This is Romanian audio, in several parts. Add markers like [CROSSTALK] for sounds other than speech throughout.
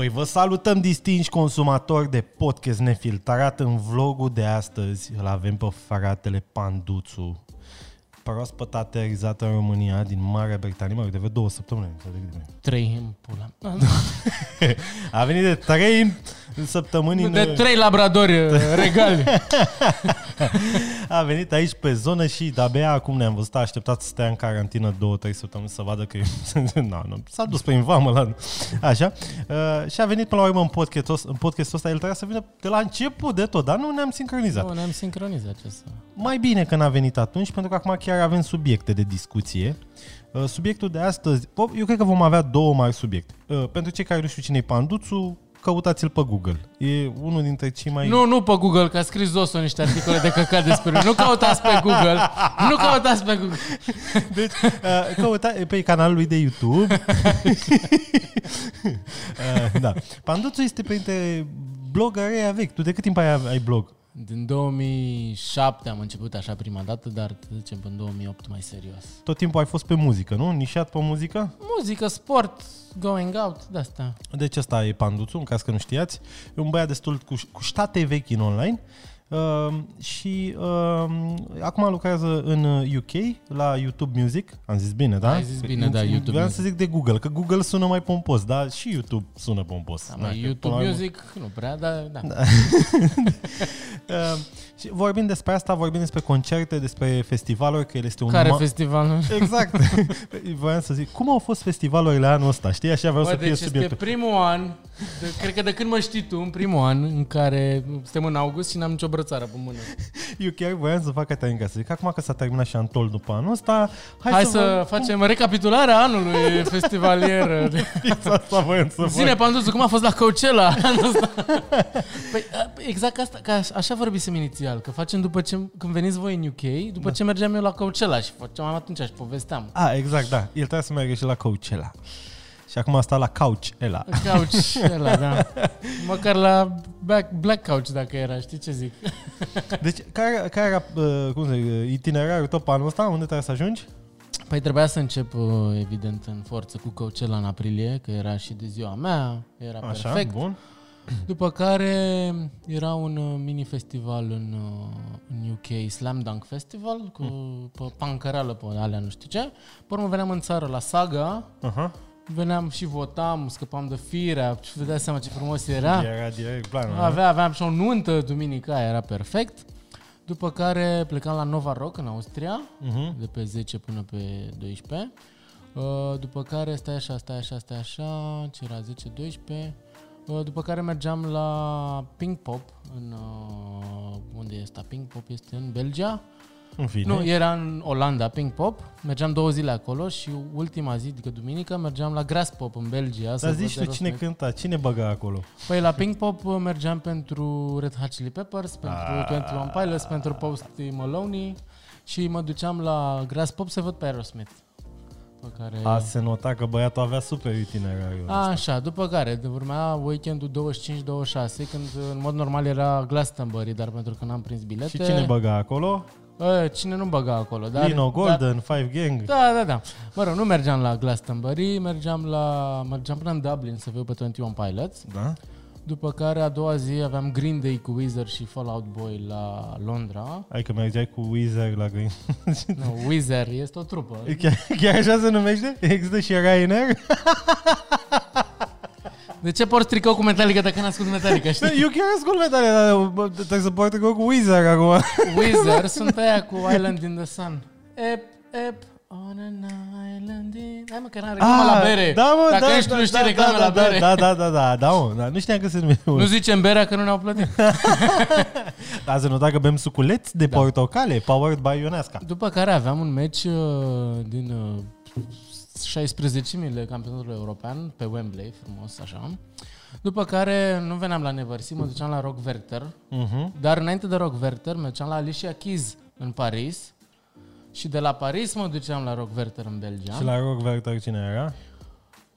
Păi vă salutăm distinși consumatori de podcast nefiltrat în vlogul de astăzi. Îl avem pe fratele Panduțu, proaspăt aterizat în România din Marea Britanie, mă, de vreo două săptămâni. să zic de Trei în pula. [LAUGHS] A venit de trei săptămâni în... De trei labradori uh, [LAUGHS] regali. A venit aici pe zonă și de-abia acum ne-am văzut, a așteptat să stea în carantină două, trei săptămâni să vadă că [LAUGHS] nu, nu, s-a dus pe invamă la... Așa. Uh, și a venit până la urmă în podcastul, ăsta- în podcastul ăsta, el trebuia să vină de la început de tot, dar nu ne-am sincronizat. Nu, ne-am sincronizat acesta. Mai bine că n-a venit atunci, pentru că acum chiar avem subiecte de discuție. Uh, Subiectul de astăzi, po- eu cred că vom avea două mari subiecte. Uh, Pentru cei care nu știu cine e Panduțu, căutați-l pe Google. E unul dintre cei mai... Nu, nu pe Google, că a scris Zoso niște articole de căcat despre noi. Nu căutați pe Google. Nu căutați pe Google. [LAUGHS] Deci, uh, căuta pe canalul lui de YouTube. [LAUGHS] [LAUGHS] uh, da. Panduțu este printre blogării vechi. Tu de cât timp ai, ai blog? Din 2007 am început așa prima dată, dar să zicem până în 2008 mai serios. Tot timpul ai fost pe muzică, nu? Nișat pe muzică? Muzică, sport, going out, de-asta. Deci ăsta e Panduțu, în caz că nu știați. E un băiat destul cu, cu state vechi în online. Uh, și uh, acum lucrează în UK la YouTube Music. Am zis bine, da? Ai zis bine, da, YouTube Vreau Music. să zic de Google, că Google sună mai pompos, dar și YouTube sună pompos. Da, Da, mai că YouTube până la urmă- Music, nu prea, dar da. Uh, [LAUGHS] [LAUGHS] și vorbim despre asta, vorbim despre concerte, despre festivaluri, că el este un... Care ma- festival? [LAUGHS] Exact. [LAUGHS] Voiam să zic, cum au fost festivalurile anul ăsta? Știi, așa vreau Bă, să fie deci este subiectul. primul an, de, cred că de când mă știi tu, în primul an în care suntem în august și n-am nicio brățară pe mână. [LAUGHS] Eu chiar voiam să fac Caterin să zic, acum că s-a terminat și Antol după anul ăsta, hai, Hai să, să facem recapitularea anului festivalier. Fix asta voiam să Zine, fac. Panduzu, cum a fost la Coachella anul ăsta? Păi, a, exact asta, că aș- așa vorbisem inițial, că facem după ce, când veniți voi în UK, după ce mergeam eu la Coachella și făceam atunci și povesteam. A, exact, da. El trebuia să meargă și la Coachella. Și acum asta la Couch, ela. Couch, ăla, da. [LAUGHS] Măcar la back, Black Couch dacă era, știi ce zic? [LAUGHS] Deci, care, care era, uh, cum să zic, uh, itinerarul tău pe anul ăsta? Unde trebuie să ajungi? Păi trebuia să încep, uh, evident, în forță cu Coachella în aprilie, că era și de ziua mea, era Așa, perfect. bun. După care era un uh, mini-festival în, uh, în UK, Slam Dunk Festival, cu pe pancăreală pe alea, nu știu ce. Pe urmă veneam în țară la Saga, Aha. veneam și votam, scăpam de firea, și vă dați seama ce frumos era. Era direct planul. da? Avea, aveam și o nuntă duminica, aia, era perfect. După care plecam la Nova Rock în Austria, Mhm. de pe 10 până pe 12. Uh, După care stai așa, stai așa, stai așa, ce era 10-12. Uh, După care mergeam la Pink Pop, în, uh, unde este asta? Pink Pop este în Belgia. În fine. Nu, era în Olanda, Pink Pop. Mergeam două zile acolo și ultima zi, adică duminică, mergeam la Grass Pop în Belgia. să Dar văd zici tu cine Aerosmith. cânta, cine băga acolo? Păi la Pink Pop uh, mergeam pentru Red Hot Chili Peppers, pentru Ah. 21 Pilots, pentru Posty Maloney și mă duceam la Grass Pop să văd pe Aerosmith. Pe care... A, se nota că băiatul avea super itinerariul ăsta. Așa, după care de urmea weekendul 25-26, când în mod normal era Glastonbury, dar pentru că n-am prins bilete... Și cine băga acolo? E, cine nu băga acolo? Dar, Lino dar, Golden, Five Gang. da, da, da. Mă rog, nu mergeam la Glastonbury, mergeam, la, mergeam până în Dublin să viu pe 21 Pilots. Da? După care a doua zi aveam Green Day cu Weezer și Fallout Boy la Londra. Hai că mergeai cu Weezer la Green. Nu, Weezer este o trupă. chiar, chiar așa se numește? Există și Ryanair? De ce porți tricou cu Metallica dacă n-ascult Metallica, știi? Eu chiar ascult metale, dar bă, trebuie să port cu Weezer acum. Weezer sunt aia cu Island in the Sun. Ep, ep, on an island in... Hai mă, că n-am reclamă la bere. Da, mă, Dacă da, ești tu, da, nu știi da, reclame da, la da, bere. Da, da, da, da, da, mă, da, nu știam că se numește. Nu zicem berea că nu ne-au plătit. [LAUGHS] Da, se nota că bem suculeți de portocale, powered by Ionesca. După care aveam un meci uh, din uh, 16-mile campionatul european pe Wembley, frumos așa. După care nu veneam la Neversea, mă duceam la Rock Werther. Mhm. Dar înainte de Rock Werther, mergeam la Alicia Keys în Paris. Și de la Paris mă duceam la Rock Werther în Belgia. Și la Rock Werther cine era?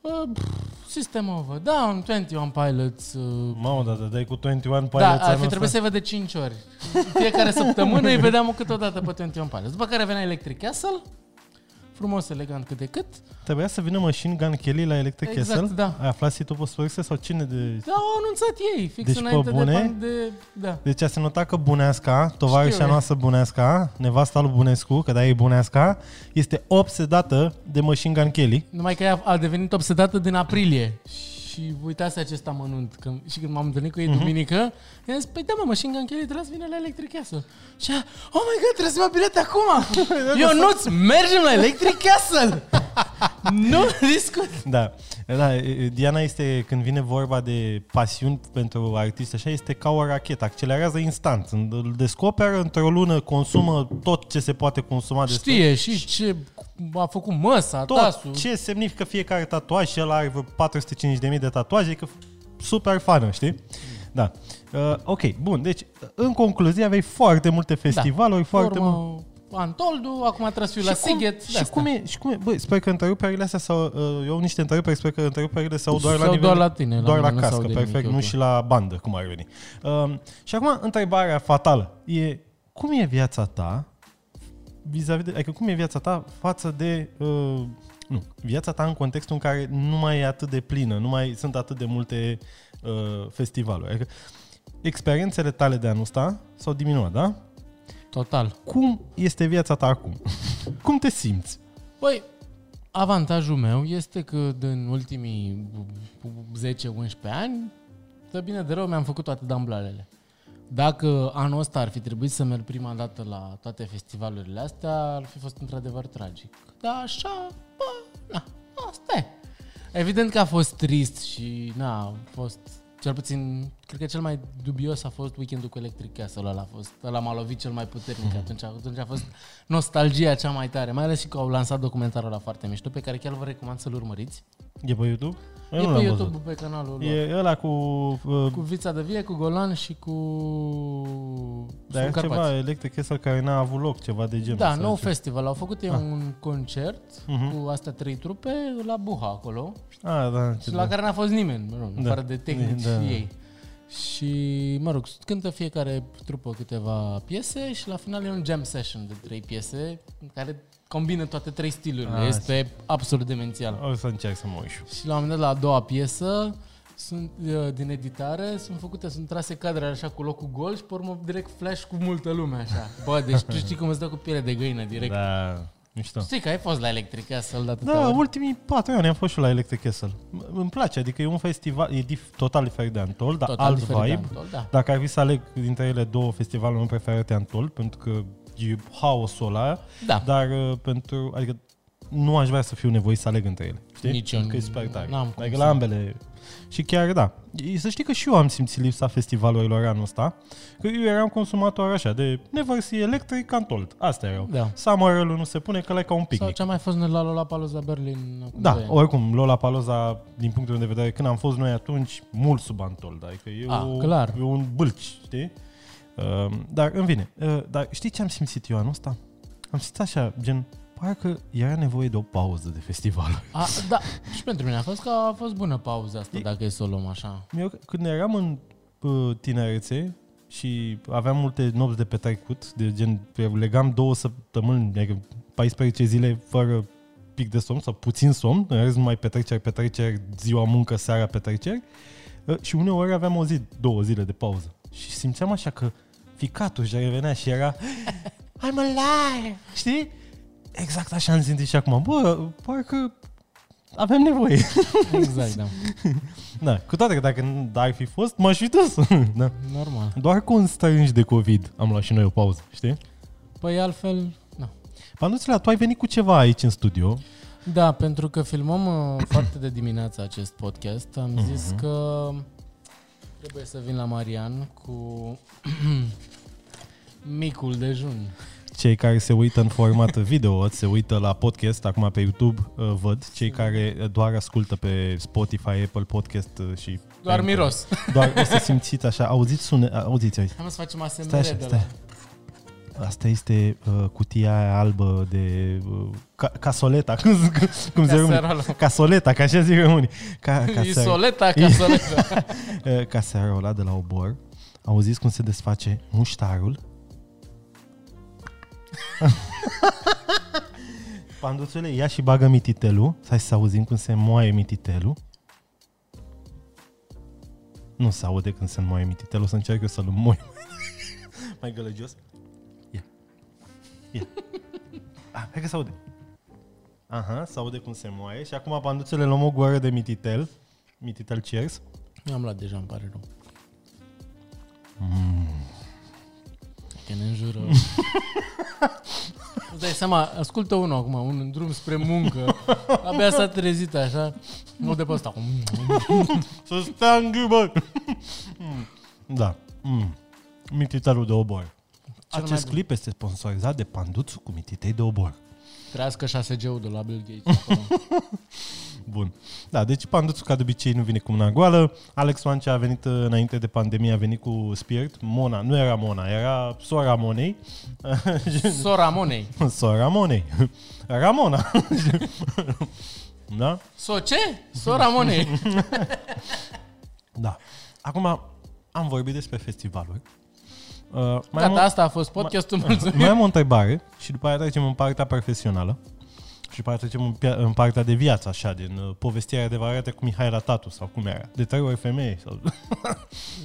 Uh, pff, System of a Down, 21 Pilots. Uh, Mamă, da, dai cu 21 Pilots da, ar anul fi trebuit ăsta? să-i văd de 5 ori. În Fiecare săptămână îi vedeam o câteodată pe 21 Pilots. După care venea Electric Castle. Frumos, elegant cât de cât. Trebuia să vină Machine Gun Kelly la Electric Exact, Castle? da. Ai aflat Seat of Spurse sau cine de... Da, au anunțat ei, fix Deci, pe înainte bune? de, pan- de... Da. Deci a se nota că Buneasca, tovarășa Știu, e. noastră Buneasca, nevasta lui Bunescu, că da e Buneasca, este obsedată de Machine Gun Kelly. Numai că ea a devenit obsedată din aprilie și uitase acest amănunt. Când, și când m-am întâlnit cu ei duminică, i-am zis, păi da mă, Machine Gun Kelly trebuie să vină la Electric Castle. Și ea, oh my god, trebuie să mă bilet acum! [LAUGHS] Eu nu-ți mergem la Electric Castle! [LAUGHS] nu discut! Da. da, e- Diana este, când vine vorba de pasiuni pentru artiști, așa, este ca o rachetă, accelerează instant. Îl descoperă, într-o lună consumă tot ce se poate consuma despre Știe și ce a făcut măsa, tot tasul. ce semnifică fiecare tatuaj și el are vreo 450.000 de tatuaje, că super fană, știi? Da. Uh, ok, bun. Deci, în concluzie, aveai foarte multe festivaluri, foarte Urmă, multe... Antoldu, acum trebuie să fiu la și cum, Sighet. și cum e, și cum e, băi, sper că întreruperile astea sau uh, eu au niște întreruperi, sper că întreruperile sau doar la Sau nivel, doar la tine, la doar mine la nu cască, s-aude perfect, nimic, nu ok. și la bandă, cum ar veni. Uh, și acum, întrebarea fatală e, cum e viața ta vis-a-vis de, adică cum e viața ta față de, uh, nu, viața ta în contextul în care nu mai e atât de plină, nu mai sunt atât de multe uh, festivaluri. Adică, experiențele tale de anul ăsta s-au diminuat, da? Total. Cum este viața ta acum? [LAUGHS] cum te simți? Păi, avantajul meu este că în ultimii 10-11 ani, de bine de rău, mi-am făcut toate damblalele. Dacă anul ăsta ar fi trebuit să merg prima dată la toate festivalurile astea, ar fi fost într-adevăr tragic. Dar așa, bă, na, asta e. Evident că a fost trist și, na, a fost, cel puțin, cred că cel mai dubios a fost weekendul cu Electric Castle ăla a fost, ăla m-a lovit cel mai puternic atunci, atunci a fost nostalgia cea mai tare, mai ales și că au lansat documentarul ăla foarte mișto, pe care chiar vă recomand să-l urmăriți. E pe YouTube? Eu e nu pe l-am YouTube, văzut. pe canalul lor. E ăla cu... Uh, Cu Vița de Vie, cu Golan și cu... dar e Sunt Carpați. ceva Electric Castle care n-a avut loc, ceva de genul. Da, să nou zicem. festival. Au făcut ei Ah. un concert Mhm. cu astea trei trupe la Buha acolo. Ah, da. ce Și la care n-a fost nimeni, mă rog, în Da. afară de tehnici Da. și ei. Și, mă rog, cântă fiecare trupă câteva piese și la final e un jam session de trei piese în care combină toate trei stilurile. Ah, este absolut demențial. O să încerc să mă uit. Și la un moment dat, la a doua piesă, sunt uh, din editare, sunt făcute, sunt trase cadrele așa cu locul gol și pe urmă direct flash cu multă lume așa. Bă, deci tu știi cum îți dă cu piele de găină direct. Da. Da, mișto. Știi că ai fost la Electrica să-l dat Da, ultimii patru ani am fost și eu la Electric Castle. M- Îmi place, adică e un festival, e dif- total diferit de Antol, dar Total alt diferit de vibe. Antol, da. Dacă ar fi să aleg dintre ele două festivaluri, nu preferate Antol, pentru că e haosul ăla, Da. dar uh, pentru, adică nu aș vrea să fiu nevoit să aleg între ele. Știi? Nici eu Pentru că e nu- super tare. n-am cum Adică să- la ambele. Și chiar da. E- Să știi că și eu am simțit lipsa festivalurilor anul ăsta. Că eu eram consumator așa de Never See Electric Antold. Asta erau. Da. Summer nu se pune că la ca un Sau picnic. ce a mai fost noi la Lollapalooza Berlin acum Da, doi ani. oricum, Lola Paloza, din punctul meu de vedere, când am fost noi atunci, mult sub Antold. Adică e, A, o, clar. e un bâlci, știi? Uh, dar, în fine, uh, dar știi ce am simțit eu anul ăsta? Am simțit așa, gen, parcă era nevoie de o pauză de festival. A, da, și pentru mine a fost că a fost bună pauza asta, E- dacă e să o luăm așa. Eu, când eram în uh, tinerețe și aveam multe nopți de petrecut, de gen, legam două săptămâni, adică 14 zile fără pic de somn sau puțin somn, în rest numai petreceri, petreceri, ziua muncă, seara petreceri uh, și uneori aveam o zi, două zile de pauză. Și simțeam așa că ficatul își revenea și era I'm alive! Știi? Exact așa am simțit și acum. Bă, parcă avem nevoie. [LAUGHS] Exact, da. [LAUGHS] Da, cu toate că dacă nu ar fi fost, m-aș fi dus. da. Normal. Doar constrângi de COVID am luat și noi o pauză, știi? Păi altfel, nu. Panuțila, tu ai venit cu ceva aici în studio. Da, pentru că filmăm uh, [CLEARS THROAT] foarte de dimineață acest podcast, am zis Mhm. că trebuie să vin la Marian cu [CLEARS THROAT] micul dejun. Cei care se uită în format video, se uită la podcast acum pe YouTube, uh, văd. Cei care doar ascultă pe Spotify, Apple Podcast uh, și... Doar pe- miros. Doar o să simțiți așa, auziți sune, auziți, auziți. Hai să facem ASMR Stai așa, de stai. la... Asta este uh, cutia aia albă de uh, ca, casoleta, [LAUGHS] cum, cum se numește? Caserolă. Casoleta, ca așa zic românii. Ca, ca Isoleta, casoleta. Uh, [LAUGHS] caserola de la obor. Auziți cum se desface muștarul? [LAUGHS] Panduțule, ia și bagă mititelul. Hai să auzim cum se moaie mititelul. Nu se aude când se moaie mititelul, o să încerc eu să-l moi. [LAUGHS] Mai gălăgios. Ia. Ia. Ah, hai că se aude. Aha, se aude cum se moaie. Și acum, panduțele, luăm o goară de mititel. Mititel cheers. Eu am luat deja, îmi pare rău. Mm. Că ne înjură. Îți dai seama, ascultă unul acum, un drum spre muncă. Abia s-a trezit așa. Nu de pe ăsta. Să stea în ghibă. da. Mm. Mititelul de obor. Cel mai Acest bun. clip este sponsorizat de Panduțu cu mititei de obor. Trească 6G-ul de la Bill Gates. acolo. [LAUGHS] Bun. Da, deci Panduțu, ca de obicei, nu vine cu mâna goală. Alex Mancea a venit uh, înainte de pandemie, a venit cu Spirit. Mona, nu era Mona, era sora Monei. [LAUGHS] Sora Monei. sora Monei. Ramona. da? So ce? Sora Monei. [LAUGHS] Da. Acum am vorbit despre festivaluri. Uh, mai am Gata, o- asta a fost podcastul. Mulțumim. Mai am o întrebare și după aia trecem în partea profesională și după aia trecem în, pia- în partea de viață, așa, din uh, povestirea adevărată cu Mihaela Tatu sau cum era. De trei ori femeie sau...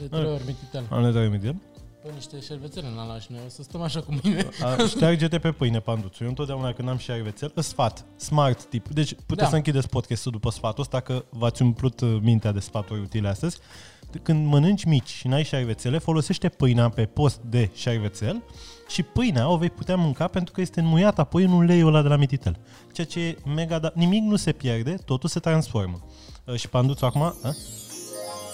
De trei ori mititel. Am [LAUGHS] de trei ori median. Pe niște șervețele n-am luat și noi. O să stăm așa cu mine. A, Ștearge-te pe pâine, Panduțu. Eu întotdeauna când am șervețel, sfat, smart tip. Deci puteți Da. să închideți podcastul după sfatul ăsta, că v-ați umplut uh, mintea de sfaturi utile astăzi. Când mănânci mici și n-ai șervețele, folosește pâinea pe post de șervețel și pâinea o vei putea mânca pentru că este înmuiată apoi în uleiul ăla de la mititel. Ceea ce e mega... Da- nimic nu se pierde, totul se transformă. Uh, Și Panduțu acum... A?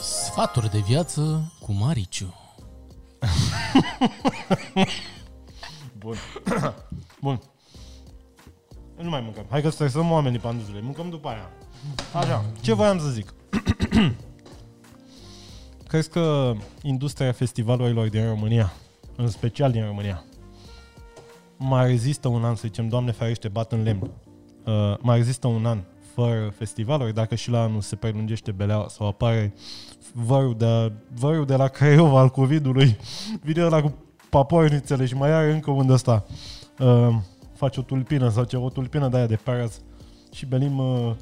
Sfaturi de viață cu Mariciu. Bun. Bun. Nu mai mâncăm. Hai că stresăm oamenii, panduzule. Mâncăm după aia. Așa. Ce voiam să zic? [CLEARS THROAT] Crezi că industria festivalurilor din România, în special din România, mai rezistă un an, să zicem, Doamne ferește, bat în lemn, uh, mai rezistă un an fără festivaluri, dacă și la anul se prelungește beleaua sau apare vărul de, vărul de la Craiova al COVID-ului, vine ăla cu papornițele și mai are încă unde ăsta. Uh, face o tulpină sau ce, o tulpină de aia de peras și belim uh,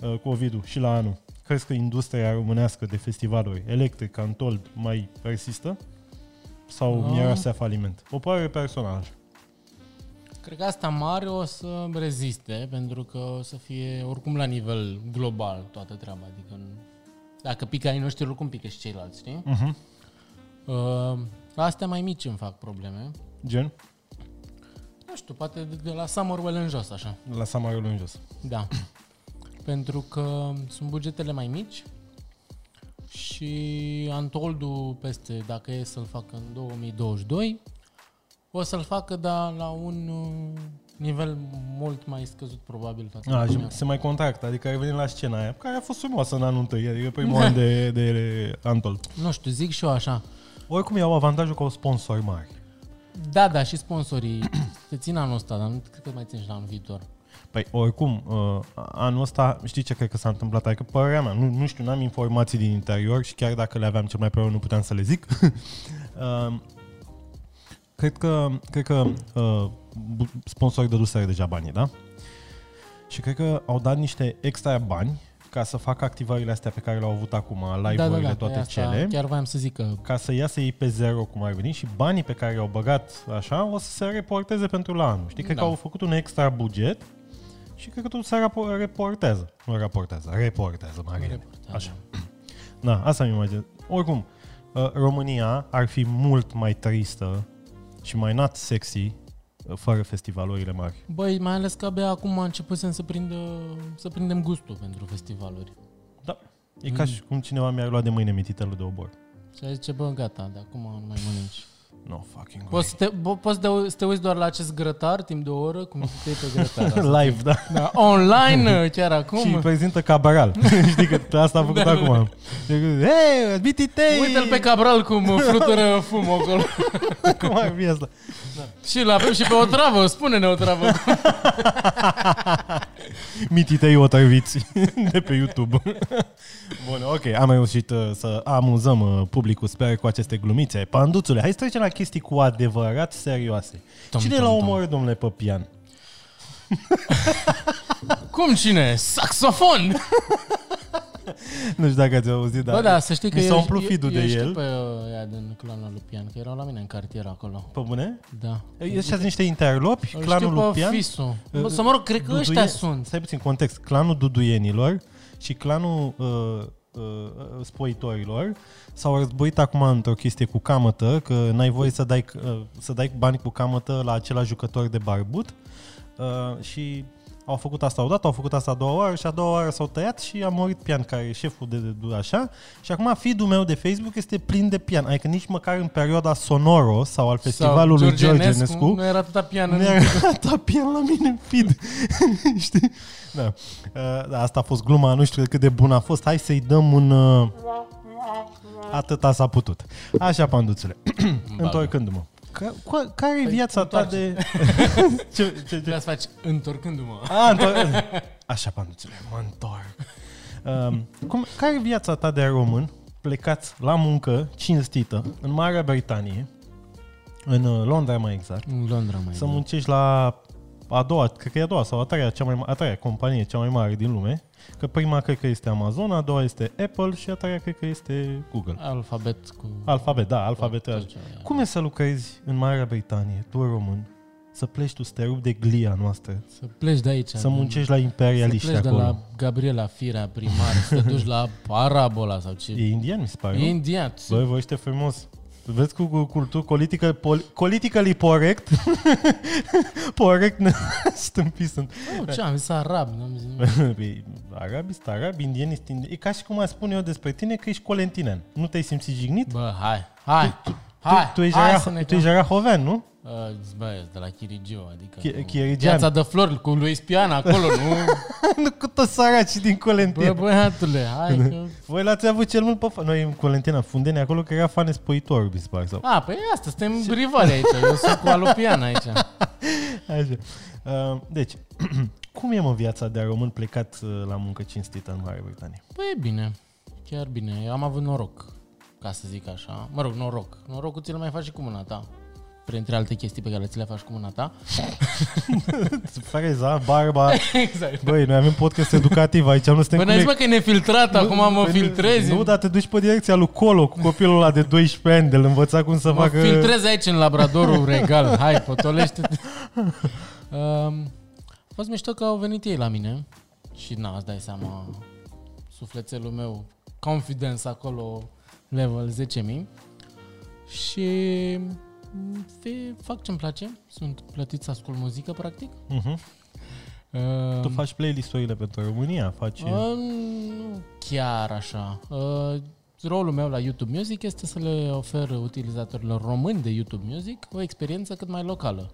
uh, COVID-ul și la anul. Crezi că industria românească de festivaluri, electric, Antold, mai persistă? Sau Nu. no. miroase faliment? O părere personală. așa. Cred că asta mare o să reziste, pentru că o să fie oricum la nivel global toată treaba. Adică în- dacă pică ai noștri, oricum pică și ceilalți, știi? Uh-huh. Uh, astea mai mici îmi fac probleme. Gen? Nu știu, poate de- de la Summerwell în jos, așa. La Samarul în jos. Da. [CLEARS THROAT] Pentru că sunt bugetele mai mici și Antoldu peste, dacă e să-l facă în 2022, o să-l facă, dar la un uh, nivel mult mai scăzut probabil față A, de și primul. se mai contractă, adică ai venit la scena aia, care a fost frumoasă în anul întâi, adică primul an de, [LAUGHS] de Antol. Nu știu, zic și eu așa. Oricum iau avantajul că au sponsori mari. Da, da, și sponsorii [CLEARS THROAT] se țin anul ăsta, dar nu cred că mai țin și la anul viitor. Păi, oricum, uh, anul ăsta, știi ce cred că s-a întâmplat? Adică părerea mea, nu, nu știu, n-am informații din interior și chiar dacă le aveam cel mai probabil nu puteam să le zic. uh, [LAUGHS] cred că, cred că uh, bu- sponsorii dăduseră deja banii, da? Și cred că au dat niște extra bani ca să facă activările astea pe care le-au avut acum, live-urile, da, da, da, toate pe asta cele. Chiar voiam să zic că ca să iasă ei pe zero, cum ar veni, și banii pe care i-au băgat așa, o să se reporteze pentru la anul. Știi, cred Da. că au făcut un extra buget și cred că tot se rapo- reportează. Nu raportează, reportează, Maria. Reportează. Așa. Da, asta mi imaginez. Oricum, uh, România ar fi mult mai tristă și mai not sexy uh, fără festivalurile mari. Băi, mai ales că abia acum începusem să, prindă, să prindem gustul pentru festivaluri. Da. E ca și cum cineva mi-ar lua de mâine mititelul de obor. Și a zice, bă, gata, de acum nu mai mănânci. No fucking way. Poți să te, bo- poți să te, să te uiți doar la acest grătar timp de o oră, cum te pe grătar. asta. [LAUGHS] Live, da. da, online, [LAUGHS] chiar acum. Și îi prezintă Cabral. [LAUGHS] Știi că pe asta a făcut Da, acum. Hei, mititei! Uite-l pe Cabral cum flutură fumul acolo. Cum ar fi asta? Și îl avem și pe o travă, spune-ne o travă. [LAUGHS] Mititei otrăviți de pe YouTube. Bun, ok, am reușit uh, să amuzăm uh, publicul, sper, cu aceste glumițe. Panduțule, hai să trecem la chestii cu adevărat serioase. Tom, Cine tom, l-a tom. omorât, domnule Păpian? Cum cine? Saxofon! [LAUGHS] Nu știu dacă ați auzit, dar Bă, da, să știi că mi s-a eu, umplut eu, feed-ul eu de știu el. pe uh, ea din clanul lui Pian, că erau la mine în cartier acolo. Pe bune? Da. Ăștia sunt niște interlopi, Îl clanul știu lui pe Pian. Fisu. Uh, Bă, să mă rog, cred că ăștia Duduie- sunt. Stai puțin context. Clanul Duduienilor și clanul uh, uh, uh, spoitorilor s-au războit acum într-o chestie cu camătă, că n-ai voie să dai, uh, să dai bani cu camătă la același jucător de barbut uh, și au făcut asta odată, au făcut asta a doua oară și a doua oară s-au tăiat și a murit Pian, care e șeful de, de așa. Și acum feed-ul meu de Facebook este plin de Pian. Adică nici măcar în perioada Sonoro sau al festivalului lui George Enescu, Nu era atâta pian în... nu era ta pian la mine în feed. [LAUGHS] Știi? Da. Uh, da. Asta a fost gluma, nu știu cât de bun a fost. Hai să-i dăm un... Uh... Atâta s-a putut. Așa, panduțule. [CLEARS THROAT] Întorcându-mă. Ca, cu, care e Păi, viața ta întoarce. de... [LAUGHS] ce, ce, ce? Trebuie să faci întorcându-mă. A, întor- Așa, panduțule, mă întorc. Um, cum, care e viața ta de român plecat la muncă cinstită în Marea Britanie, în uh, Londra mai exact, În Londra mai să exact. muncești la a doua, cred că e a doua sau a treia, cea mai, ma- a treia companie cea mai mare din lume, că prima cred că este Amazon, a doua este Apple și a treia cred că este Google. Alfabet cu... Alfabet, da, alfabet. tot ce- Cum e să lucrezi în Marea Britanie, tu român, să pleci tu să te rupi de glia noastră, Să pleci de aici. să din- muncești la Să imperialiști pleci de acolo? la Gabriela Firea primar, să te duci la Parabola sau ce... E indian, mi se pare, E nu? indian. Băi, voi ești frumos. Vezi cu cu cultură, politică, pol, politically corect. [LAUGHS] corect, [LAUGHS] stâmpit sunt. Oh, ce am zis arab, nu am zis nimic. [LAUGHS] Păi, Arabi sunt arabi, indieni sunt indieni. E ca și cum aș spune eu despre tine că ești colentinean. Nu te-ai simțit jignit? Bă, hai, hai, hai, tu, tu, ești hai ara, să ne tu ești arahovean, nu? Uh, bă, eu sunt de la Chirigiu, adică... Chi- nu. Chirigian. Viața de flori cu lui Spiana acolo, nu? [LAUGHS] nu cu toți săraci din Colentina. Bă, băiatule, hai că... [LAUGHS] Voi l-ați avut cel mult pe fa- Noi în Colentina, Fundeni, acolo, că era fan spăitor, mi se pare. Sau... A, păi asta, suntem rivali aici, eu sunt cu Alupian aici. [LAUGHS] Așa. Uh, deci, [CLEARS THROAT] cum e mă viața de român plecat uh, la muncă cinstită în Marea Britanie? Păi e bine, chiar bine, eu am avut noroc, ca să zic așa. Mă rog, noroc. Norocul ți-l mai faci și cu mâna ta. Printre alte chestii pe care ți le faci cu mâna ta. [LAUGHS] Freza, barba... exact. Băi, noi avem podcast educativ aici, nu suntem Bă, n-ai zis, cum bă, că e nefiltrat, acum mă Păi, filtrezi. Nu, dar te duci pe direcția lui Colo cu copilul ăla de 12 ani, de l învăța cum să Mă facă... filtrezi aici în labradorul regal. Hai, potolește-te. Um, a fost mișto că au venit ei la mine și na, îți dai seama, sufletelul meu, confidence acolo, level 10.000 și mm, fe- fac ce-mi place, sunt plătit să ascult muzică, practic. Uh-huh. Uh, Tu faci playlist-urile pentru România, faci... Uh, nu chiar așa. Uh, rolul meu la YouTube Music este să le ofer utilizatorilor români de YouTube Music o experiență cât mai locală.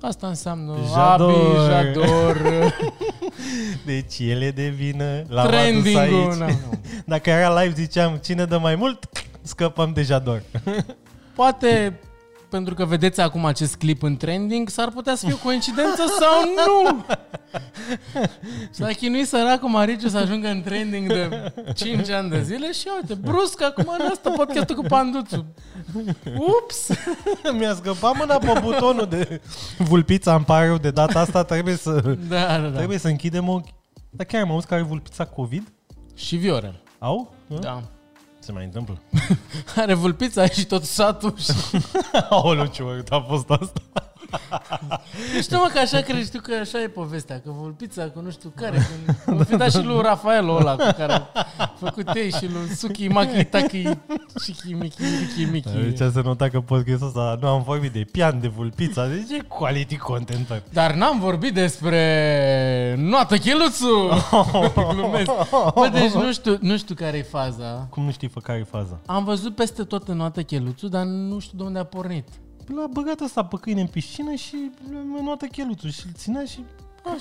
Asta înseamnă Jador. Abi, Jador, [LAUGHS] Deci ele de vină, l-am adus trending aici. nu, [LAUGHS] nu. Dacă era live, ziceam, cine dă mai mult, scăpăm de Jador. [LAUGHS] Poate pentru că vedeți acum acest clip în trending, s-ar putea să fie o coincidență sau nu. S-a chinuit săracul Mariciu să ajungă în trending de 5 ani de zile și uite, brusc acum în asta podcastul cu Panduțu. Ups! [LAUGHS] Mi-a scăpat mâna pe butonul de vulpița, îmi pare rău, de data asta trebuie să, Da, da, da. trebuie să închidem ochi. Dar chiar am auzit că are vulpița COVID? Și Viorel. Au? Da. Se mai întâmplă. [LAUGHS] Are vulpița și tot satul și... [LAUGHS] Aoleu, ce urât a fost asta. Nu știu mă că așa cred, știu că așa e povestea, că vulpița cu nu știu care, când o fi dat și lui Rafael ăla cu care a făcut ei și lui Suki Maki Taki și Kimiki Miki Miki. Deci să nota că podcastul ăsta nu am vorbit de pian, de vulpița, deci e quality content. bă. Dar n-am vorbit despre Noată Cheluțu! [LAUGHS] Glumesc. Bă, deci nu știu, nu știu care e faza. Cum nu știi pe care e faza? Am văzut peste tot în Noată Cheluțu, dar nu știu de unde a pornit. L-a băgat ăsta pe câine în piscină și mi-a luat cheluțul și îl ținea și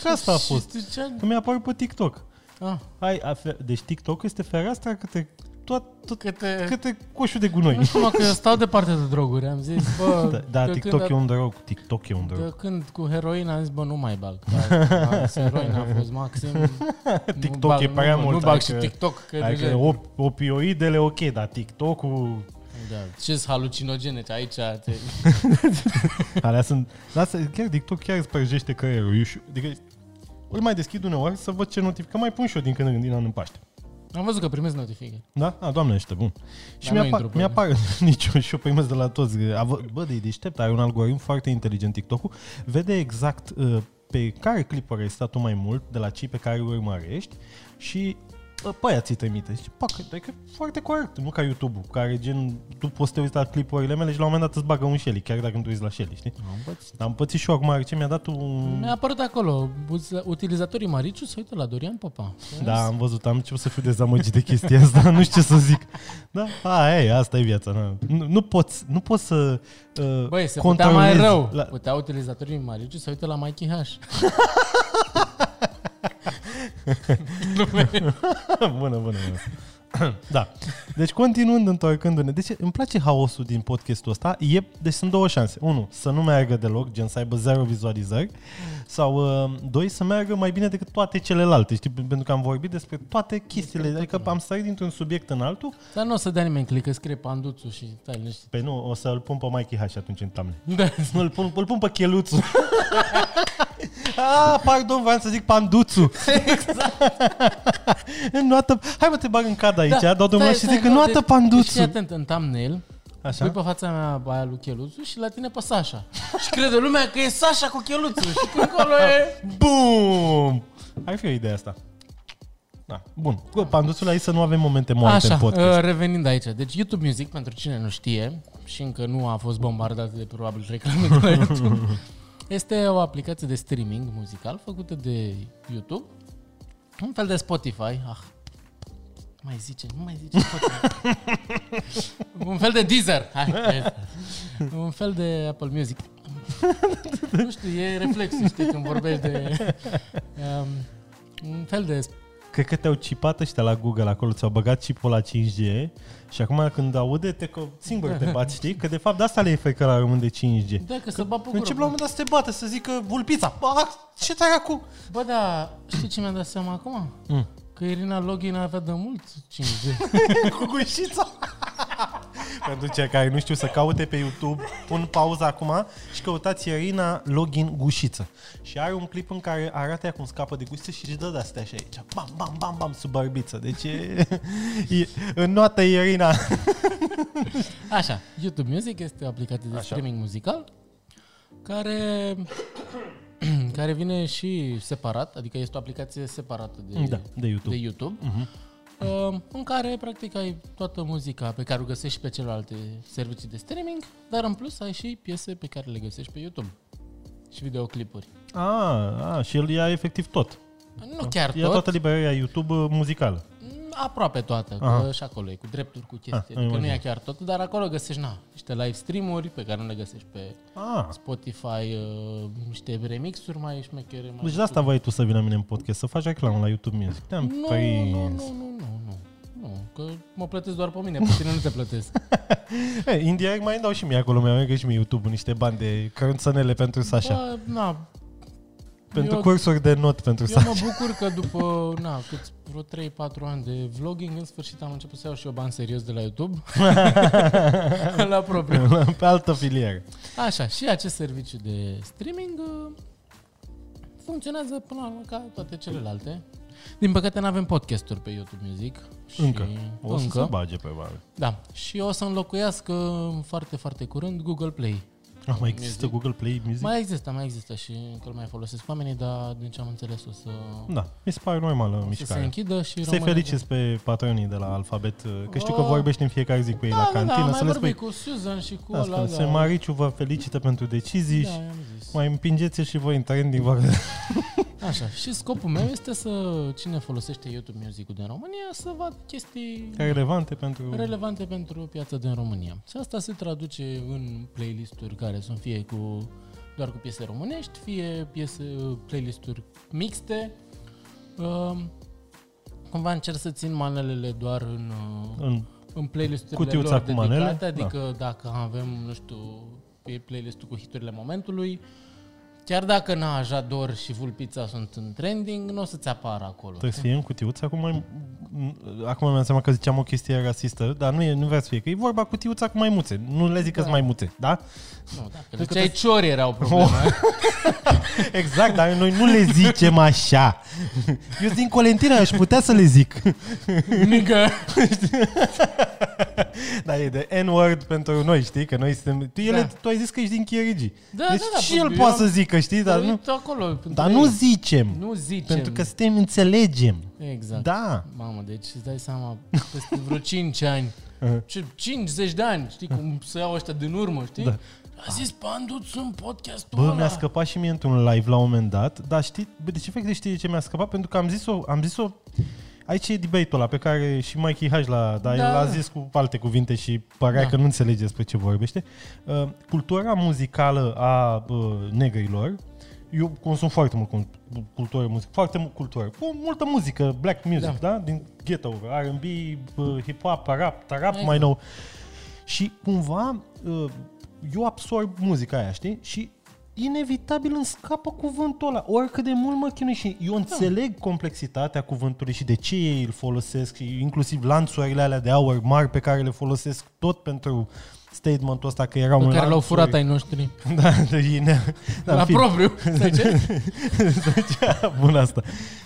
Că asta a fost. Și zicea, Că mi-a apărut pe TikTok. ah, Hai, a fe- deci TikTok este fereastra către tot, tot câte... către coșul de gunoi. Nu știu, mă, că eu [LAUGHS] stau departe de droguri. Am zis, bă, Da, da de TikTok când, e un drog. TikTok e un de drog. când cu heroina am zis, bă, nu mai bag. Da, heroina a fost maxim. [LAUGHS] Nu TikTok bag, e prea nu, mult, Nu bag adică- și TikTok, că Adică deja... op- opioidele ok, dar TikTok-ul... da. ce halucinogene aici. Te... [LAUGHS] Alea sunt... Lasă, chiar TikTok chiar îți prăjește creierul. Eu, știu- adică îl mai deschid uneori să văd ce notifică. Mai pun și eu din când în când din an în Paște. Am văzut că primesc notificări. Da? A, doamne, ești bun. Și Dar nu mi-apar, intru pe mi-apar nici eu și eu primesc de la toți. Avă- Bă, de deștept, are un algoritm foarte inteligent TikTok-ul. Vede exact uh, pe care clipuri ai stat tu mai mult, de la cei pe care îi urmărești și uh, pe aia ți trimite. Și, pac, adică e foarte corect. Nu ca YouTube-ul, care gen, tu poți să te uiți la clipurile mele și la un moment dat îți bagă un Shelly, chiar dacă nu te uiți la Shelly, știi? Am pățit. Am pățit și eu acum, ce mi-a dat un... Mi-a apărut acolo. uz- Utilizatorii Mariciu se uită la Dorian Popa. Da, am văzut, am început să fiu dezamăgit de chestia asta, [LAUGHS] nu știu ce să zic. Da, a, e, asta e viața. Na. Nu, nu, poți, nu poți să uh, Băi, se putea mai controlezi rău. La... Putea utilizatorii Mariciu să uită la Mikey H. [LAUGHS] bună, bună, bună. [COUGHS] da. Deci, continuând, întorcându-ne. Deci, îmi place haosul din podcastul ăsta. E, deci, sunt două șanse. Unu, să nu meargă deloc, gen să aibă zero vizualizări. Sau, uh, doi, să meargă mai bine decât toate celelalte. Știi? Pentru că am vorbit despre toate chestiile. Adică am sărit dintr-un subiect în altul. Dar nu o să dea nimeni click, că scrie Panduțu și stai liniștit. Pe nu, o să-l pun pe Mikey H atunci în tamne. [LAUGHS] Da. Nu, îl pun, îl pun pe cheluțul. [LAUGHS] ah, pardon, vreau să zic panduțu. [LAUGHS] Exact. Înnoată, hai mă te bag în cad aici, da, dau drumul și zic înnoată Fii panduțu. atent, în thumbnail, Așa? pui pe fața mea aia lui Cheluțu și la tine pe Sasha. și crede lumea că e Sasha cu Cheluțu și când acolo e... [LAUGHS] Bum! Ar fi o idee asta. Da, bun. Cu panduțul aici să nu avem momente moarte Așa, în podcast. uh, revenind aici. Deci YouTube Music, pentru cine nu știe și încă nu a fost bombardat de probabil reclame de la [LAUGHS] YouTube, este o aplicație de streaming muzical făcută de YouTube, un fel de Spotify. Ah, mai zice, nu mai zice Spotify. [LAUGHS] un fel de Deezer. Hai, vezi. un fel de Apple Music. nu știu, e reflexul, știi, când vorbești de... Um, un fel de Cred că te-au cipat ăștia la Google acolo, ți-au băgat chipul la 5G și acum când aude, te că singur te bați, știi? Că de fapt de asta le e frică la român de 5G. Da, că să bat pe Încep gură. la un moment dat să te bată, să zică vulpița. Bă, ce tare acum? Bă, da, știi ce mi-am dat seama acum? Mm. Că Irina Login avea de mult 5G. [LAUGHS] Cu gușița. Pentru cei care nu știu să caute pe YouTube, pun pauza acum și căutați Irina Login Gușiță. Și are un clip în care arată ea cum scapă de gușiță și își dă de-astea și aici. Bam, bam, bam, bam, sub bărbiță. Deci e, e în notă Irina. Așa, YouTube Music este o aplicație de Așa. streaming muzical care care vine și separat, adică este o aplicație separată de, Da, de YouTube. de YouTube Mhm. uh, în care practic ai toată muzica pe care o găsești pe celelalte servicii de streaming, dar în plus ai și piese pe care le găsești pe YouTube și videoclipuri. A, a, și el ia efectiv tot. Nu chiar Ia tot, toată librăria YouTube uh, muzicală. Mm, Aproape toată, că Aha. și acolo e cu drepturi, cu Ah, chestii. am adică nu e imaginat. chiar tot, dar acolo găsești na, niște live stream-uri pe care nu le găsești pe Ah, Spotify, uh, niște remixuri mai șmechere. Mai deci de asta vrei tu să vină la mine în podcast, să faci reclamă la YouTube Music. Te-am nu, prins. nu, nu, nu, nu, nu, nu, că mă plătesc doar pe mine, pe tine nu te plătesc. [LAUGHS] Hey, indirect mai dau și mie acolo, mi-au și mie YouTube niște bani de cărunțănele pentru Sasha. Bă, na, pentru eu- cursuri de not pentru eu Sasha. mă bucur că după, na, cât vreo 3-4 ani de vlogging, în sfârșit am început să iau și eu bani serios de la YouTube. [LAUGHS] la propriu. Pe altă filieră. Așa, și acest serviciu de streaming uh, funcționează până la urmă ca toate celelalte. Din păcate nu avem podcasturi pe YouTube Music. Și Încă. O să încă. se bage probabil. Da. Și o să înlocuiască foarte, foarte curând Google Play. Ah, mai există Music. Google Play Music? Mai există, mai există și încă îl mai folosesc oamenii, dar din ce am înțeles o să, Da, mi se pare normală o să se mișcare. închidă și Să-i rămâne- feliciți pe patronii de la Alfabet, că știu că Oh. vorbești în fiecare zi cu ei Da, la da, da, cantină, am să mai le vorbit spui. cu Susan și cu Da, ăla, spune, da. se Mariciu vă felicită pentru decizii Da, și i-am zis. mai împingeți și voi în trending. [LAUGHS] vă- Așa, și scopul meu este să cine folosește YouTube Music-ul din România să vadă chestii relevante pentru... relevante pentru piața din România. Și asta se traduce în playlisturi care sunt fie cu doar cu piese românești, fie piese, playlisturi mixte. Um, cumva încerc să țin manelele doar în, uh, În în playlisturile Cutiuța lor cu manele, dedicate, adică dacă avem, nu știu, pe playlistul cu hiturile momentului, Chiar dacă Najador și Vulpița sunt în trending, nu o să-ți apară acolo. Trebuie să fie în cutiuță. Acum, mai, acum mi-am seama că ziceam o chestie rasistă, dar nu, e, nu vrea să fie. Că e vorba cutiuța cu maimuțe. Nu le zic că Da. sunt maimuțe, da? Nu, dacă că le ziceai ciori erau problema. [LAUGHS] Exact, dar noi nu le zicem așa. Eu sunt din Colentina, aș putea să le zic. Mică. [LAUGHS] Dar e de N-word pentru noi, știi? Că noi suntem... Tu, ele, Da. tu ai zis că ești din Chierigi. Da, deci da, da, și eu el poate am- să zică, știi? Dar nu, Uite acolo. pentru dar ei. nu zicem. Nu zicem. Pentru că suntem, înțelegem. Exact. Da. Mamă, deci îți dai seama, peste vreo [LAUGHS] 5 ani, Uh-huh. ce 50 de ani, știi cum să iau ăștia din urmă, știi? Da. A zis Panduț în podcastul Bă, ăla. mi-a scăpat și mie într-un live la un moment dat, dar știi, bă, de ce fac de știi de ce mi-a scăpat? Pentru că am zis-o, am zis-o, aici e debate-ul ăla pe care și Mikey H l-a, dar Da. el l-a zis cu alte cuvinte și părea Da. că nu înțelege despre ce vorbește. Uh, cultura muzicală a uh, negrilor, eu consum foarte mult cu- cultură, muzică, foarte mult cultură, cu multă muzică, black music, da? da? Din ghetto, R&B, uh, hip-hop, rap, rap Exact. mai nou. Și cumva uh, eu absorb muzica aia, știi? Și inevitabil îmi scapă cuvântul ăla, oricât de mult mă chinui și eu înțeleg complexitatea cuvântului și de ce ei îl folosesc și inclusiv lanțurile alea de aur mari pe care le folosesc tot pentru statementul ăsta că erau Pe în care l-au lanțuri. furat ai noștri. [LAUGHS] Da, [LAUGHS] de ne, da, la în fine. propriu. Stai ce? [LAUGHS] Bun asta.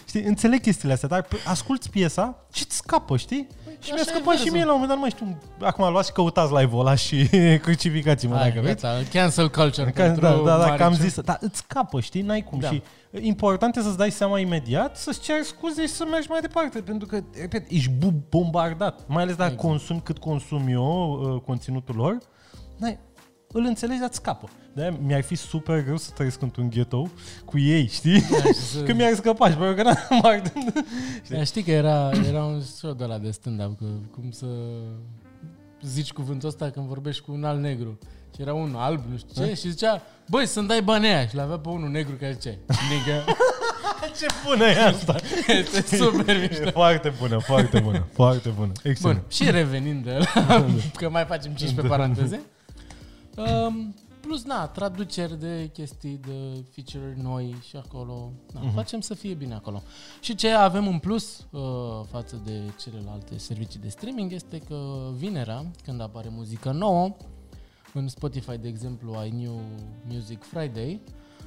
Știi, înțeleg chestiile astea, dar p- asculti piesa și îți scapă, știi? și mi-a așa e scăpat și versul. mie la un moment dat, nu mai știu, acum luați și căutați live-ul ăla și [LAUGHS] crucificați-mă Hai, dacă vreți. gata, cancel culture. Că, pentru da, da, da, că am Marice. zis, dar îți scapă, știi, n-ai cum. Da. Și important e să-ți dai seama imediat, să-ți ceri scuze și să mergi mai departe, pentru că, repet, ești bu- bombardat, mai ales dacă Exact. consumi cât consum eu uh, conținutul lor, n-ai, îl înțelegi, dar îți scapă. De mi-ar fi super greu să trăiesc într-un ghetto cu ei, știi? Da, și să- [LAUGHS] Că mi-ar scăpa și pentru că n-am [LAUGHS] ard. Dar știi că era, era un show de la de stand-up, că cum să zici cuvântul ăsta când vorbești cu un alt negru. Și era un alb, nu știu ce, și zicea, băi, să-mi dai banii aia. Și l-avea pe unul negru care zicea, nigga. [LAUGHS] Ce bună e asta! este super mișto. E foarte bună, foarte bună, foarte bună. Bun, Excelent. și revenind de la, că mai facem 15 paranteze. Um, plus, na, traduceri de chestii, de feature noi și acolo. Na, Mhm. Facem să fie bine acolo. Și ce avem în plus uh, față de celelalte servicii de streaming este că vinerea, când apare muzică nouă, în Spotify, de exemplu, ai New Music Friday,